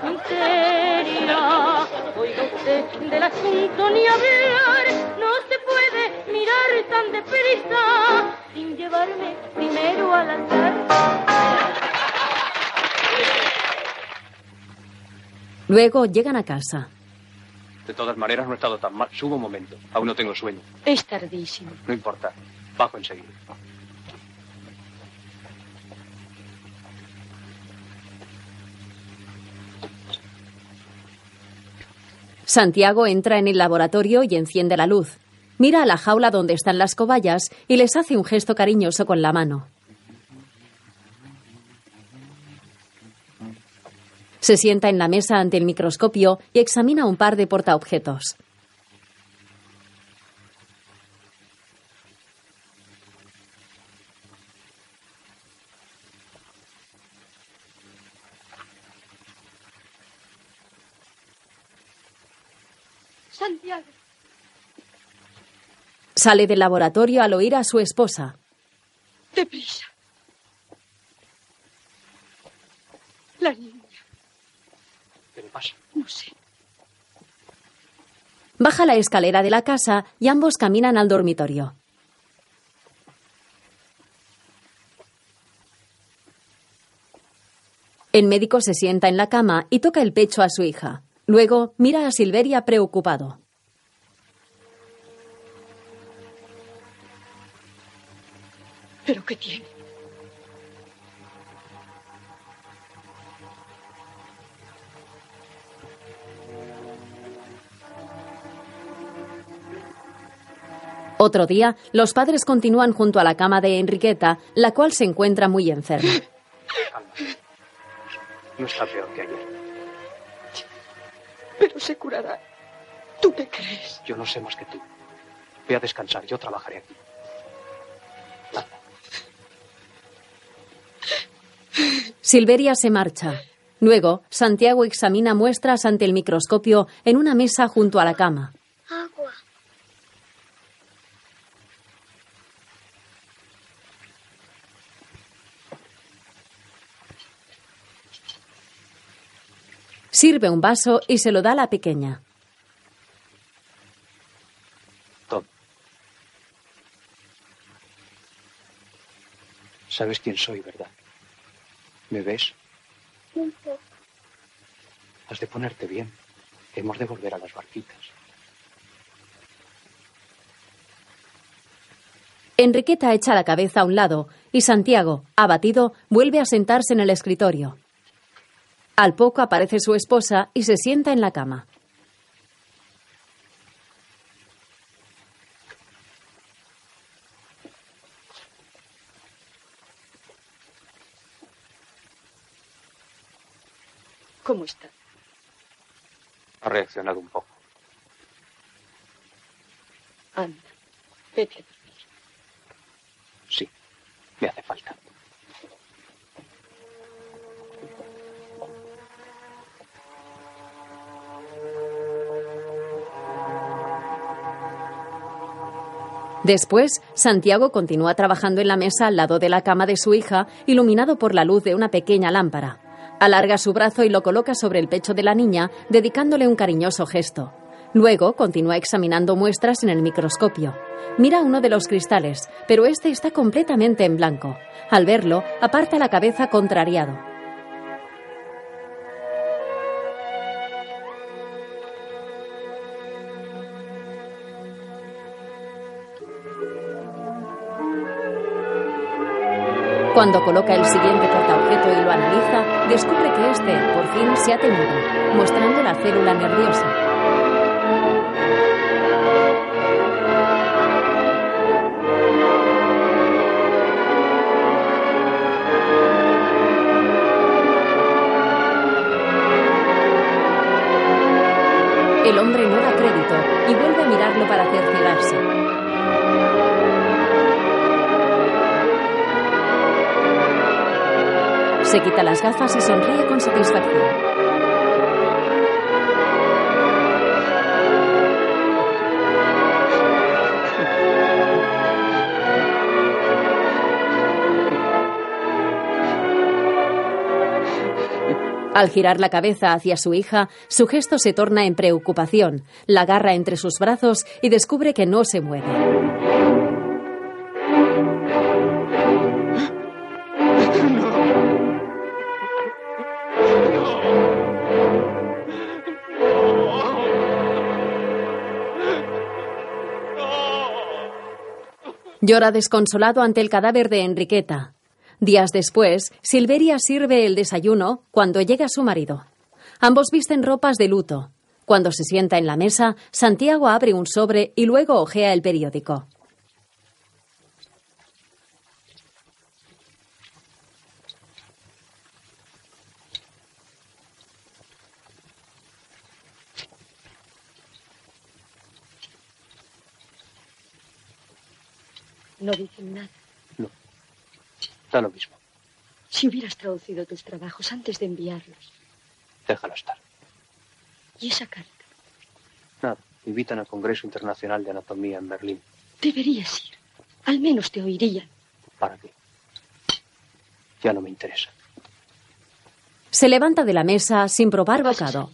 Tengo seria, oiga usted del asunto ni hablar, no se puede mirar tan deprisa sin llevarme primero al altar. Luego llegan a casa. De todas maneras, no he estado tan mal. Subo un momento. Aún no tengo sueño. Es tardísimo. No importa. Bajo enseguida. Santiago entra en el laboratorio y enciende la luz. Mira a la jaula donde están las cobayas y les hace un gesto cariñoso con la mano. Se sienta en la mesa ante el microscopio y examina un par de portaobjetos. Santiago. Sale del laboratorio al oír a su esposa. Deprisa. La niña. ¿Qué le pasa? No sé. Baja la escalera de la casa y ambos caminan al dormitorio. El médico se sienta en la cama y toca el pecho a su hija. Luego mira a Silveria preocupado. ¿Pero qué tiene? Otro día, los padres continúan junto a la cama de Enriqueta, la cual se encuentra muy enferma. No está peor que ayer. Pero se curará. ¿Tú qué crees? Yo no sé más que tú. Ve a descansar. Yo trabajaré aquí. Silveria se marcha. Luego, Santiago examina muestras ante el microscopio en una mesa junto a la cama. Agua. Sirve un vaso y se lo da a la pequeña. Tom. Sabes quién soy, ¿verdad? ¿Me ves? Un poco. Has de ponerte bien. Hemos de volver a las barquitas. Enriqueta echa la cabeza a un lado y Santiago, abatido, vuelve a sentarse en el escritorio. Al poco aparece su esposa y se sienta en la cama. ¿Cómo está? Ha reaccionado un poco. Anda, vete a dormir. Sí, me hace falta. Después, Santiago continúa trabajando en la mesa al lado de la cama de su hija, iluminado por la luz de una pequeña lámpara. Alarga su brazo y lo coloca sobre el pecho de la niña, dedicándole un cariñoso gesto. Luego continúa examinando muestras en el microscopio. Mira uno de los cristales, pero este está completamente en blanco. Al verlo, aparta la cabeza contrariado. Cuando coloca el siguiente portaobjeto y lo analiza, descubre que este, por fin, se ha teñido, mostrando la célula nerviosa. El hombre no da crédito y vuelve a mirarlo para cerciorarse. Se quita las gafas y sonríe con satisfacción. Al girar la cabeza hacia su hija, su gesto se torna en preocupación, la agarra entre sus brazos y descubre que no se mueve. Llora desconsolado ante el cadáver de Enriqueta. Días después, Silveria sirve el desayuno cuando llega su marido. Ambos visten ropas de luto. Cuando se sienta en la mesa, Santiago abre un sobre y luego ojea el periódico. No dicen nada. Da lo mismo. Si hubieras traducido tus trabajos antes de enviarlos. Déjalo estar. ¿Y esa carta? Nada. Me invitan al Congreso Internacional de Anatomía en Berlín. Deberías ir. Al menos te oirían. ¿Para qué? Ya no me interesa. Se levanta de la mesa sin probar bocado.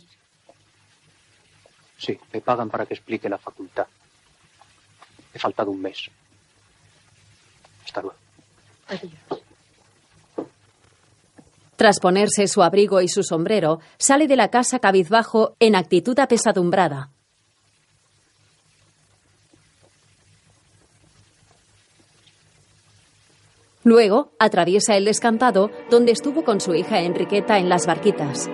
Sí, me pagan para que explique la facultad. He faltado un mes. Adiós. Tras ponerse su abrigo y su sombrero, sale de la casa cabizbajo en actitud apesadumbrada. Luego atraviesa el descampado donde estuvo con su hija Enriqueta en las barquitas.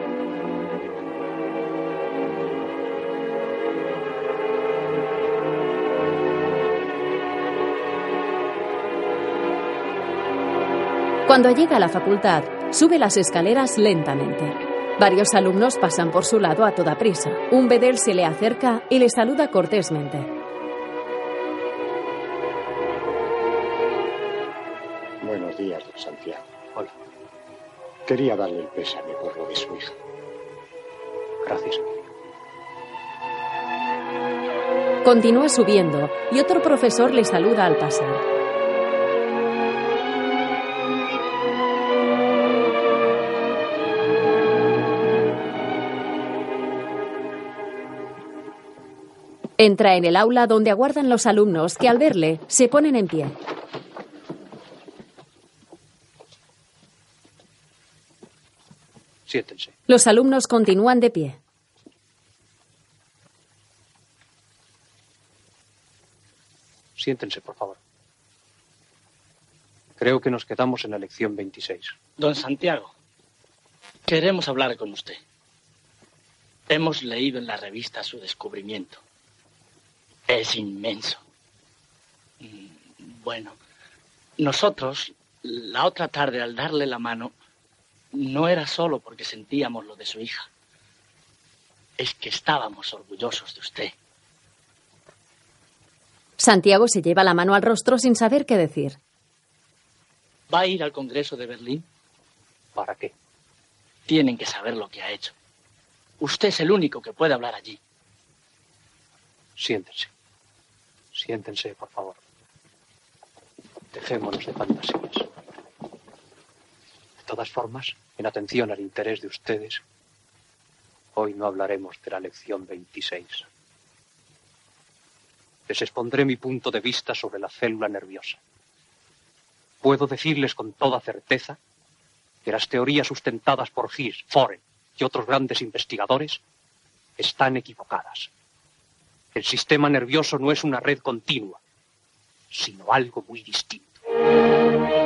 Cuando llega a la facultad, sube las escaleras lentamente. Varios alumnos pasan por su lado a toda prisa. Un bedel se le acerca y le saluda cortésmente. Buenos días, don Santiago. Hola. Quería darle el pésame por lo de su hija. Gracias. Continúa subiendo y otro profesor le saluda al pasar. Entra en el aula donde aguardan los alumnos que al verle se ponen en pie. Siéntense. Los alumnos continúan de pie. Siéntense, por favor. Creo que nos quedamos en la lección 26. Don Santiago, queremos hablar con usted. Hemos leído en la revista su descubrimiento. Es inmenso. Bueno, nosotros, la otra tarde al darle la mano, no era solo porque sentíamos lo de su hija. es que estábamos orgullosos de usted. Santiago se lleva la mano al rostro sin saber qué decir. ¿Va a ir al Congreso de Berlín? ¿Para qué? Tienen que saber lo que ha hecho. Usted es el único que puede hablar allí. Siéntense. Siéntense, por favor. Dejémonos de fantasías. De todas formas, en atención al interés de ustedes, hoy no hablaremos de la lección 26. Les expondré mi punto de vista sobre la célula nerviosa. Puedo decirles con toda certeza que las teorías sustentadas por Hirsch, Foren y otros grandes investigadores están equivocadas. El sistema nervioso no es una red continua, sino algo muy distinto.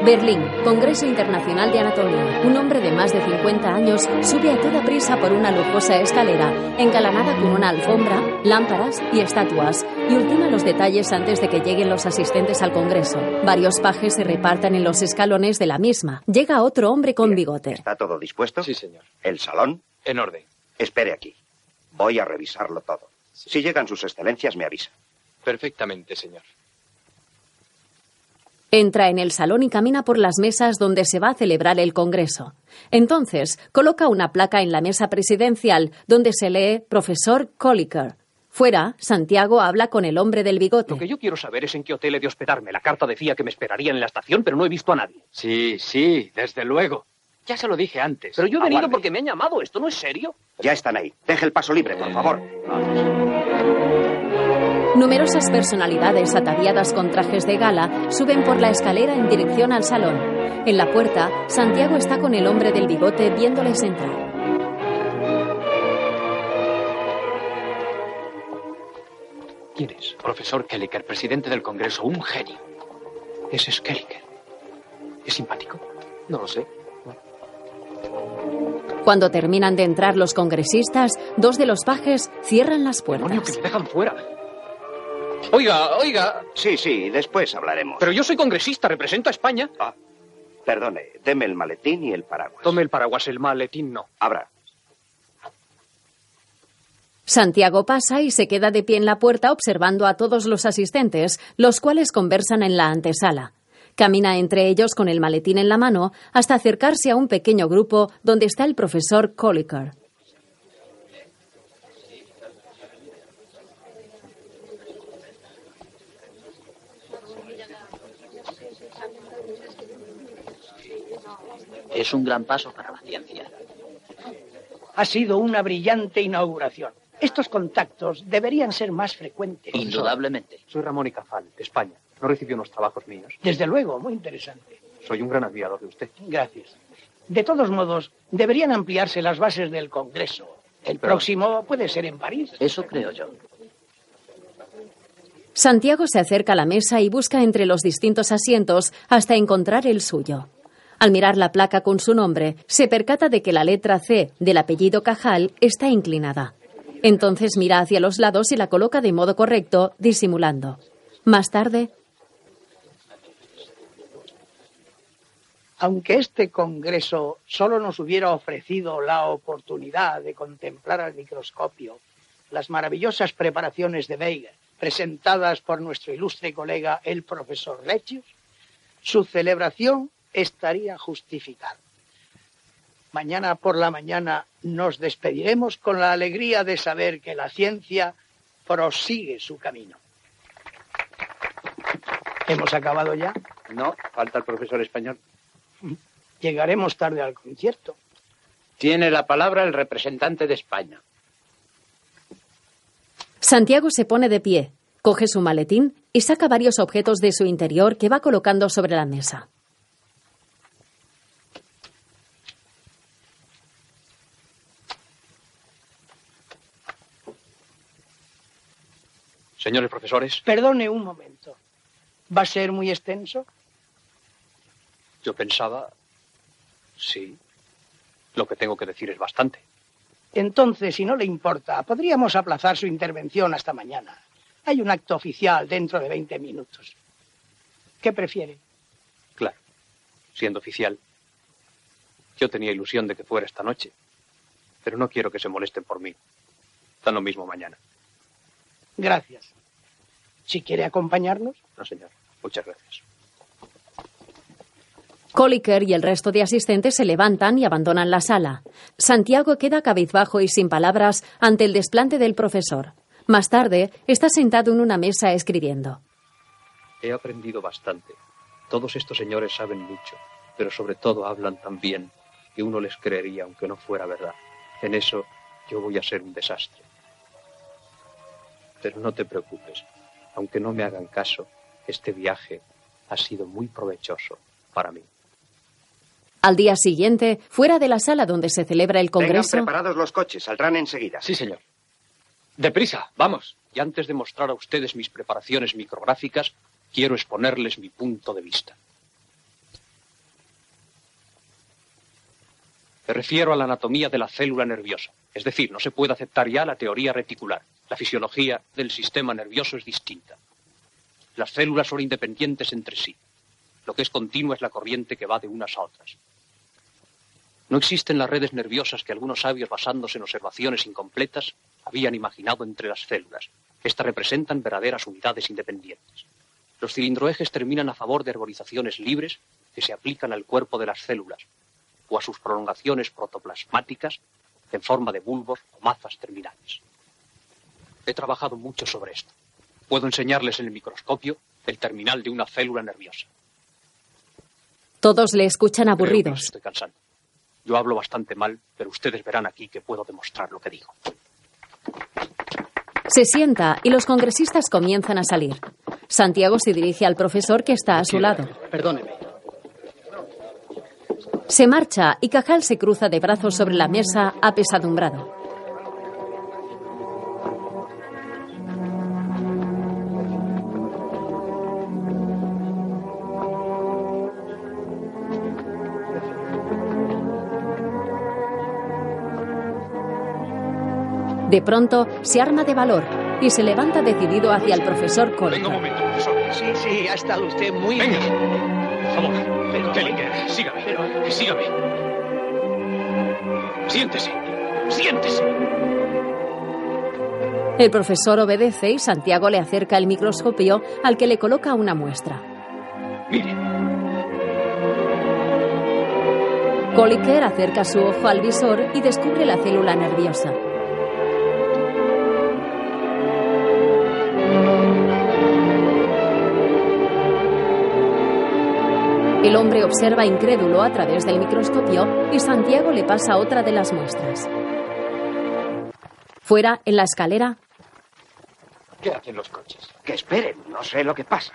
Berlín, Congreso Internacional de Anatomía. Un hombre de más de 50 años sube a toda prisa por una lujosa escalera, engalanada con una alfombra, lámparas y estatuas, y ultima los detalles antes de que lleguen los asistentes al Congreso. Varios pajes se repartan en los escalones de la misma. Llega otro hombre con bigote. ¿Está todo dispuesto? Sí, señor. ¿El salón? En orden. Espere aquí. Voy a revisarlo todo. Si llegan sus excelencias, me avisa. Perfectamente, señor. Entra en el salón y camina por las mesas donde se va a celebrar el Congreso. Entonces, coloca una placa en la mesa presidencial donde se lee Profesor Colliker. Fuera, Santiago habla con el hombre del bigote. Lo que yo quiero saber es en qué hotel he de hospedarme. La carta decía que me esperarían en la estación, pero no he visto a nadie. Sí, sí, desde luego. Ya se lo dije antes. Pero yo he venido Aguarde. porque me han llamado. ¿Esto no es serio? Ya están ahí. Deje el paso libre, por favor. Numerosas personalidades ataviadas con trajes de gala suben por la escalera en dirección al salón. En la puerta, Santiago está con el hombre del bigote viéndoles entrar. ¿Quién es? Profesor Kelliker, presidente del Congreso, un genio. Ese es Kelliker. ¿Es simpático? No lo sé. Cuando terminan de entrar los congresistas, dos de los pajes cierran las puertas. que me dejan fuera. Oiga, oiga. Sí, sí, después hablaremos. Pero yo soy congresista, represento a España. Ah, perdone, deme el maletín y el paraguas. Tome el paraguas, el maletín no. Abra. Santiago pasa y se queda de pie en la puerta observando a todos los asistentes, los cuales conversan en la antesala. Camina entre ellos con el maletín en la mano hasta acercarse a un pequeño grupo donde está el profesor Colliker. Es un gran paso para la ciencia. Ha sido una brillante inauguración. Estos contactos deberían ser más frecuentes. Indudablemente. Soy Ramón y Cafal, de España. No recibió unos trabajos míos. Desde luego, muy interesante. Soy un gran admirador de usted. Gracias. De todos modos, deberían ampliarse las bases del Congreso. El Pero- próximo puede ser en París. Eso creo yo. Santiago se acerca a la mesa y busca entre los distintos asientos hasta encontrar el suyo. Al mirar la placa con su nombre, se percata de que la letra C del apellido Cajal está inclinada. Entonces mira hacia los lados y la coloca de modo correcto, disimulando. Más tarde, Aunque este Congreso solo nos hubiera ofrecido la oportunidad de contemplar al microscopio las maravillosas preparaciones de Weger presentadas por nuestro ilustre colega el profesor Lechius, su celebración estaría justificada. Mañana por la mañana nos despediremos con la alegría de saber que la ciencia prosigue su camino. ¿Hemos acabado ya? No, falta el profesor español. Llegaremos tarde al concierto. Tiene la palabra el representante de España. Santiago se pone de pie, coge su maletín y saca varios objetos de su interior que va colocando sobre la mesa. Señores profesores, Perdone un momento. ¿Va a ser muy extenso? Yo pensaba... Sí. Lo que tengo que decir es bastante. Entonces, si no le importa, podríamos aplazar su intervención hasta mañana. Hay un acto oficial dentro de 20 minutos. ¿Qué prefiere? Claro. Siendo oficial. Yo tenía ilusión de que fuera esta noche. Pero no quiero que se molesten por mí. Dan lo mismo mañana. Gracias. Si quiere acompañarnos. No, señor. Muchas gracias. Colliker y el resto de asistentes se levantan y abandonan la sala. Santiago queda cabizbajo y sin palabras ante el desplante del profesor. Más tarde, está sentado en una mesa escribiendo. He aprendido bastante. Todos estos señores saben mucho, pero sobre todo hablan tan bien que uno les creería aunque no fuera verdad. En eso yo voy a ser un desastre. Pero no te preocupes. Aunque no me hagan caso, este viaje ha sido muy provechoso para mí. Al día siguiente, fuera de la sala donde se celebra el Vengan congreso, preparados los coches, saldrán enseguida. Sí, señor. Deprisa, vamos. Y antes de mostrar a ustedes mis preparaciones micrográficas, quiero exponerles mi punto de vista. Me refiero a la anatomía de la célula nerviosa. Es decir, no se puede aceptar ya la teoría reticular. La fisiología del sistema nervioso es distinta. Las células son independientes entre sí. Lo que es continuo es la corriente que va de unas a otras. No existen las redes nerviosas que algunos sabios, basándose en observaciones incompletas, habían imaginado entre las células. Estas representan verdaderas unidades independientes. Los cilindroejes terminan a favor de arborizaciones libres que se aplican al cuerpo de las células o a sus prolongaciones protoplasmáticas en forma de bulbos o mazas terminales. He trabajado mucho sobre esto. Puedo enseñarles en el microscopio el terminal de una célula nerviosa. todos le escuchan aburridos. estoy cansando. Yo hablo bastante mal, pero ustedes verán aquí que puedo demostrar lo que digo. Se sienta y los congresistas comienzan a salir. Santiago se dirige al profesor que está a su lado. Perdóneme. Se marcha y Cajal se cruza de brazos sobre la mesa apesadumbrado. De pronto se arma de valor y se levanta decidido hacia el profesor Collier. Sí, sí, ha estado usted muy Venga. bien. Por favor, Pero- Kellinger, sígame. sígame. Siéntese. Siéntese. El profesor obedece y Santiago le acerca el microscopio al que le coloca una muestra. Mire. Colliker acerca su ojo al visor y descubre la célula nerviosa. El hombre observa incrédulo a través del microscopio y Santiago le pasa otra de las muestras. Fuera, en la escalera, ¿Qué hacen los coches? Que esperen, no sé lo que pasa.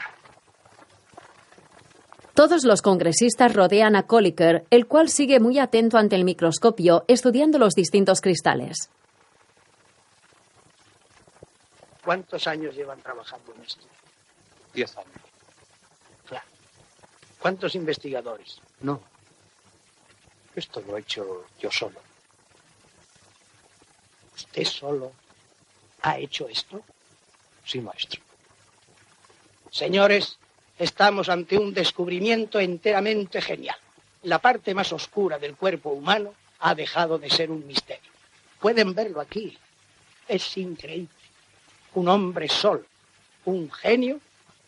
todos los congresistas rodean a Colliker, el cual sigue muy atento ante el microscopio, estudiando los distintos cristales. ¿Cuántos años llevan trabajando en esto? Diez años. ¿Cuántos investigadores? No. Esto lo he hecho yo solo. ¿Usted solo ha hecho esto? Sí, maestro. Señores, estamos ante un descubrimiento enteramente genial. La parte más oscura del cuerpo humano ha dejado de ser un misterio. Pueden verlo aquí. Es increíble. Un hombre solo, un genio,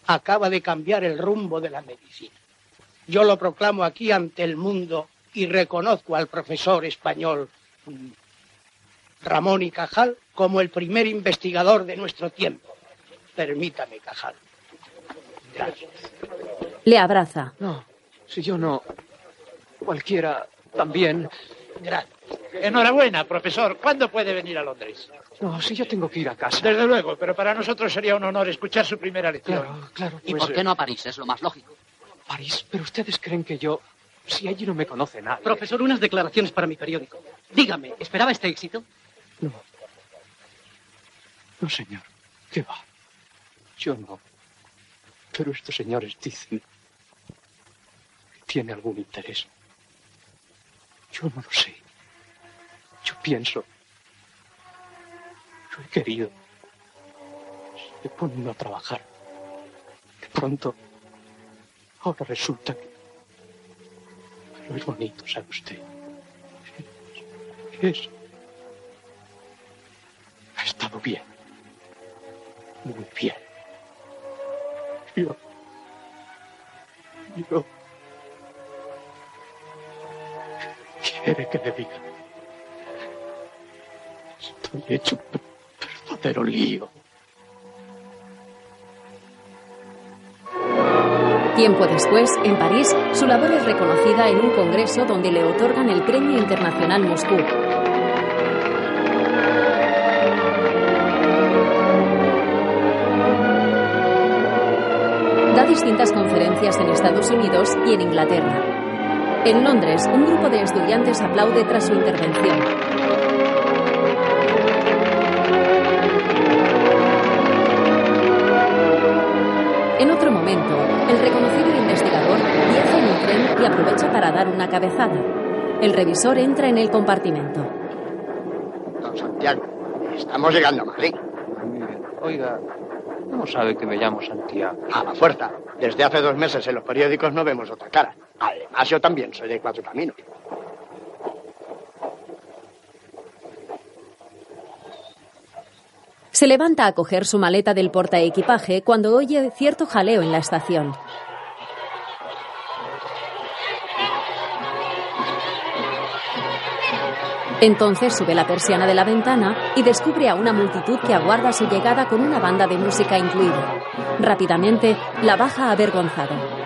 acaba de cambiar el rumbo de la medicina. Yo lo proclamo aquí ante el mundo y reconozco al profesor español mm, Ramón y Cajal como el primer investigador de nuestro tiempo. Permítame, Cajal. Gracias. Le abraza. No, si yo no. Cualquiera también. Gracias. Enhorabuena, profesor. ¿Cuándo puede venir a Londres? No, si yo tengo que ir a casa. Desde luego, pero para nosotros sería un honor escuchar su primera lección. Claro, claro. ¿Y pues, por qué no a París? Es lo más lógico. París, pero ustedes creen que yo. Si allí no me conoce nadie. Profesor, unas declaraciones para mi periódico. Dígame, ¿esperaba este éxito? No. No, señor. ¿Qué va? Yo no. Pero estos señores dicen que tiene algún interés. Yo no lo sé. Yo pienso. Yo he querido. Se ponen a trabajar. De pronto. Ahora resulta que. Pero es bonito, ¿sabe usted? Es. Está todo bien. Muy bien. Yo. Yo. Quiere que le diga. Estoy hecho un verdadero lío. Tiempo después, en París, su labor es reconocida en un congreso donde le otorgan el Premio Internacional Moscú. Da distintas conferencias en Estados Unidos y en Inglaterra. En Londres, un grupo de estudiantes aplaude tras su intervención. Momento, el reconocido investigador viaja en un tren y aprovecha para dar una cabezada. El revisor entra en el compartimento. Don Santiago, estamos llegando a Madrid. Oiga, ¿cómo sabe que me llamo Santiago? A la fuerza. Desde hace dos meses en los periódicos no vemos otra cara. Además, yo también soy de Cuatro Caminos. Se levanta a coger su maleta del portaequipaje cuando oye cierto jaleo en la estación. Entonces sube la persiana de la ventana y descubre a una multitud que aguarda su llegada con una banda de música incluida. Rápidamente la baja avergonzado.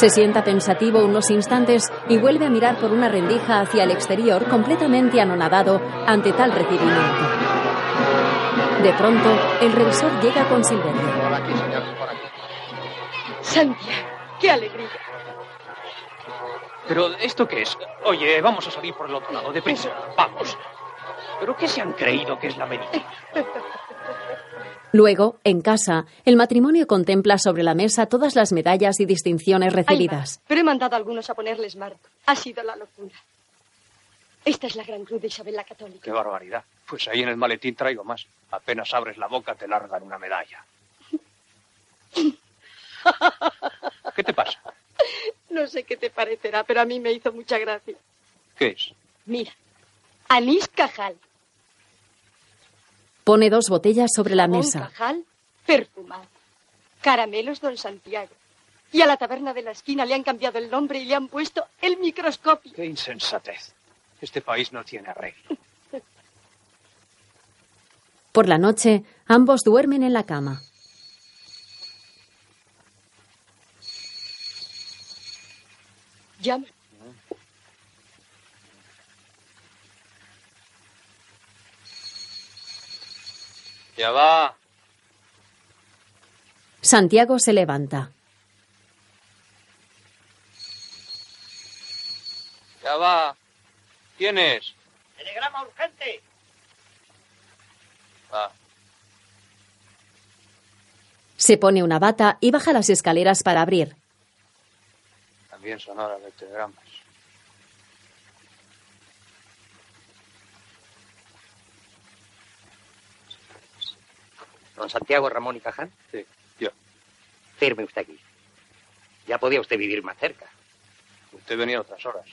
Se sienta pensativo unos instantes y vuelve a mirar por una rendija hacia el exterior completamente anonadado ante tal recibimiento. De pronto, el revisor llega con Silverio. Por aquí, señor, por aquí. Santiago, qué alegría. ¿Pero esto qué es? Oye, vamos a salir por el otro lado, deprisa. Vamos. ¿Pero qué se han creído que es la medicina? Luego, en casa, el matrimonio contempla sobre la mesa todas las medallas y distinciones recibidas. pero he mandado a algunos a ponerles marco. Ha sido la locura. Esta es la gran cruz de Isabel la Católica. ¡Qué barbaridad! Pues ahí en el maletín traigo más. Apenas abres la boca te largan una medalla. ¿Qué te pasa? No sé qué te parecerá, pero a mí me hizo mucha gracia. ¿Qué es? Mira, anís cajal. Pone dos botellas sobre la mesa. cajal perfumado. Caramelos Don Santiago. Y a la taberna de la esquina le han cambiado el nombre y le han puesto el microscopio. ¡Qué insensatez! Este país no tiene arreglo. Por la noche, ambos duermen en la cama. Llama. Ya va. Santiago se levanta. Ya va. ¿Quién es? Telegrama urgente. Va. Se pone una bata y baja las escaleras para abrir. También sonora de telegramas. Don Santiago Ramón y Caján. Sí, yo. Firme usted aquí. Ya podía usted vivir más cerca. Usted venía a otras horas.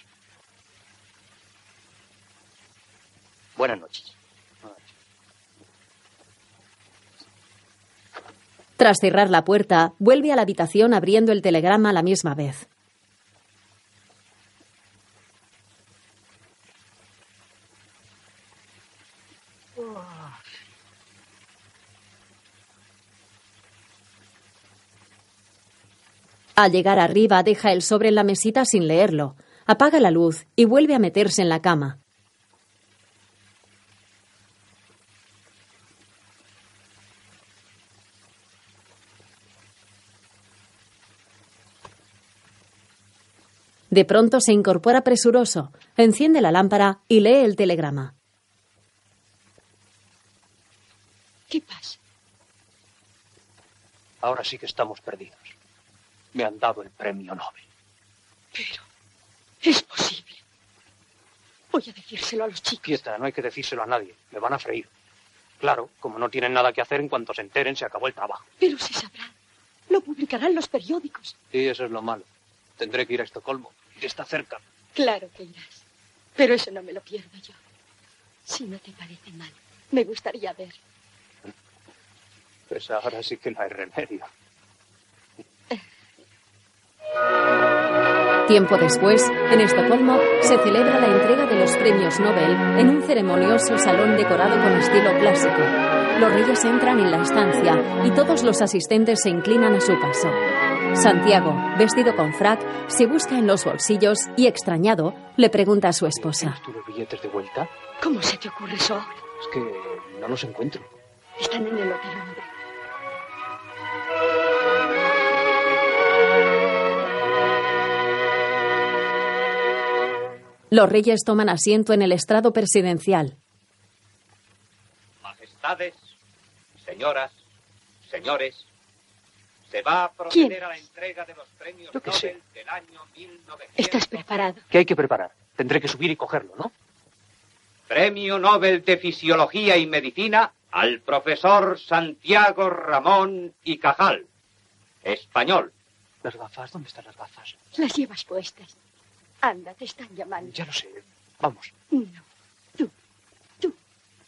Buenas noches. Tras cerrar la puerta, vuelve a la habitación abriendo el telegrama a la misma vez. Al llegar arriba, deja el sobre en la mesita sin leerlo. Apaga la luz y vuelve a meterse en la cama. De pronto se incorpora presuroso, enciende la lámpara y lee el telegrama. ¿Qué pasa? Ahora sí que estamos perdidos. Me han dado el premio Nobel. Pero es posible. Voy a decírselo a los chicos. Quieta, no hay que decírselo a nadie. Me van a freír. Claro, como no tienen nada que hacer, en cuanto se enteren, se acabó el trabajo. Pero se sabrá. Lo publicarán los periódicos. Sí, eso es lo malo. Tendré que ir a Estocolmo, está cerca. Claro que irás. Pero eso no me lo pierdo yo. Si no te parece mal, me gustaría ver. Pues ahora sí que no hay remedio. Tiempo después, en Estocolmo, se celebra la entrega de los premios Nobel en un ceremonioso salón decorado con estilo clásico. Los reyes entran en la estancia y todos los asistentes se inclinan a su paso. Santiago, vestido con frac, se busca en los bolsillos y, extrañado, le pregunta a su esposa. ¿Tú los billetes de vuelta? ¿Cómo se te ocurre eso? Es que no los encuentro. Están en el hotel Los reyes toman asiento en el estrado presidencial. Majestades, señoras, señores, se va a proceder ¿Quién? a la entrega de los premios Nobel sé. del año 1900. ¿Estás preparado? ¿Qué hay que preparar? Tendré que subir y cogerlo, ¿no? Premio Nobel de Fisiología y Medicina al profesor Santiago Ramón y Cajal, español. ¿Las gafas? ¿Dónde están las gafas? Las llevas puestas. Anda, te están llamando. Ya lo sé. Vamos. No.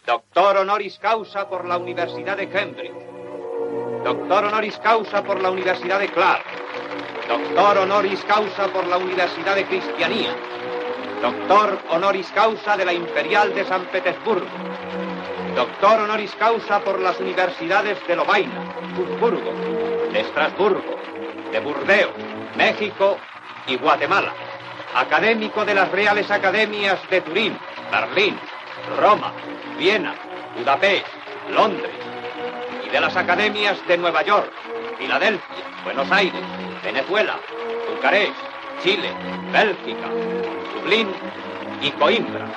Doctor honoris causa por la Universidad de Cambridge. Doctor honoris causa por la Universidad de Clark. Doctor honoris causa por la Universidad de Cristianía. Doctor honoris causa de la Imperial de San Petersburgo. Doctor honoris causa por las universidades de Lovaina, Würzburgo, de Estrasburgo, de Burdeos, México y Guatemala. Académico de las Reales Academias de Turín, Berlín, Roma, Viena, Budapest, Londres y de las Academias de Nueva York, Filadelfia, Buenos Aires, Venezuela, Bucarest, Chile, Bélgica, Dublín y Coimbra.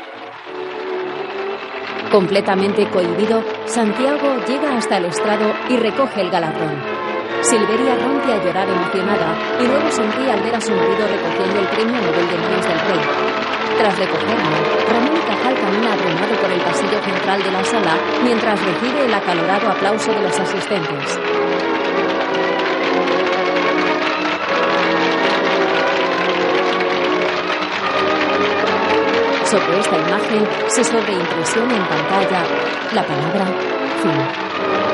Completamente cohibido, Santiago llega hasta el estrado y recoge el galardón. Silveria rompe a llorar emocionada y luego sonríe al ver a su marido recogiendo el premio Nobel de Paz del Rey. Tras recogerlo, Ramón Cajal camina abrumado por el pasillo central de la sala mientras recibe el acalorado aplauso de los asistentes. Sobre esta imagen se sobreimpresiona en pantalla la palabra fin.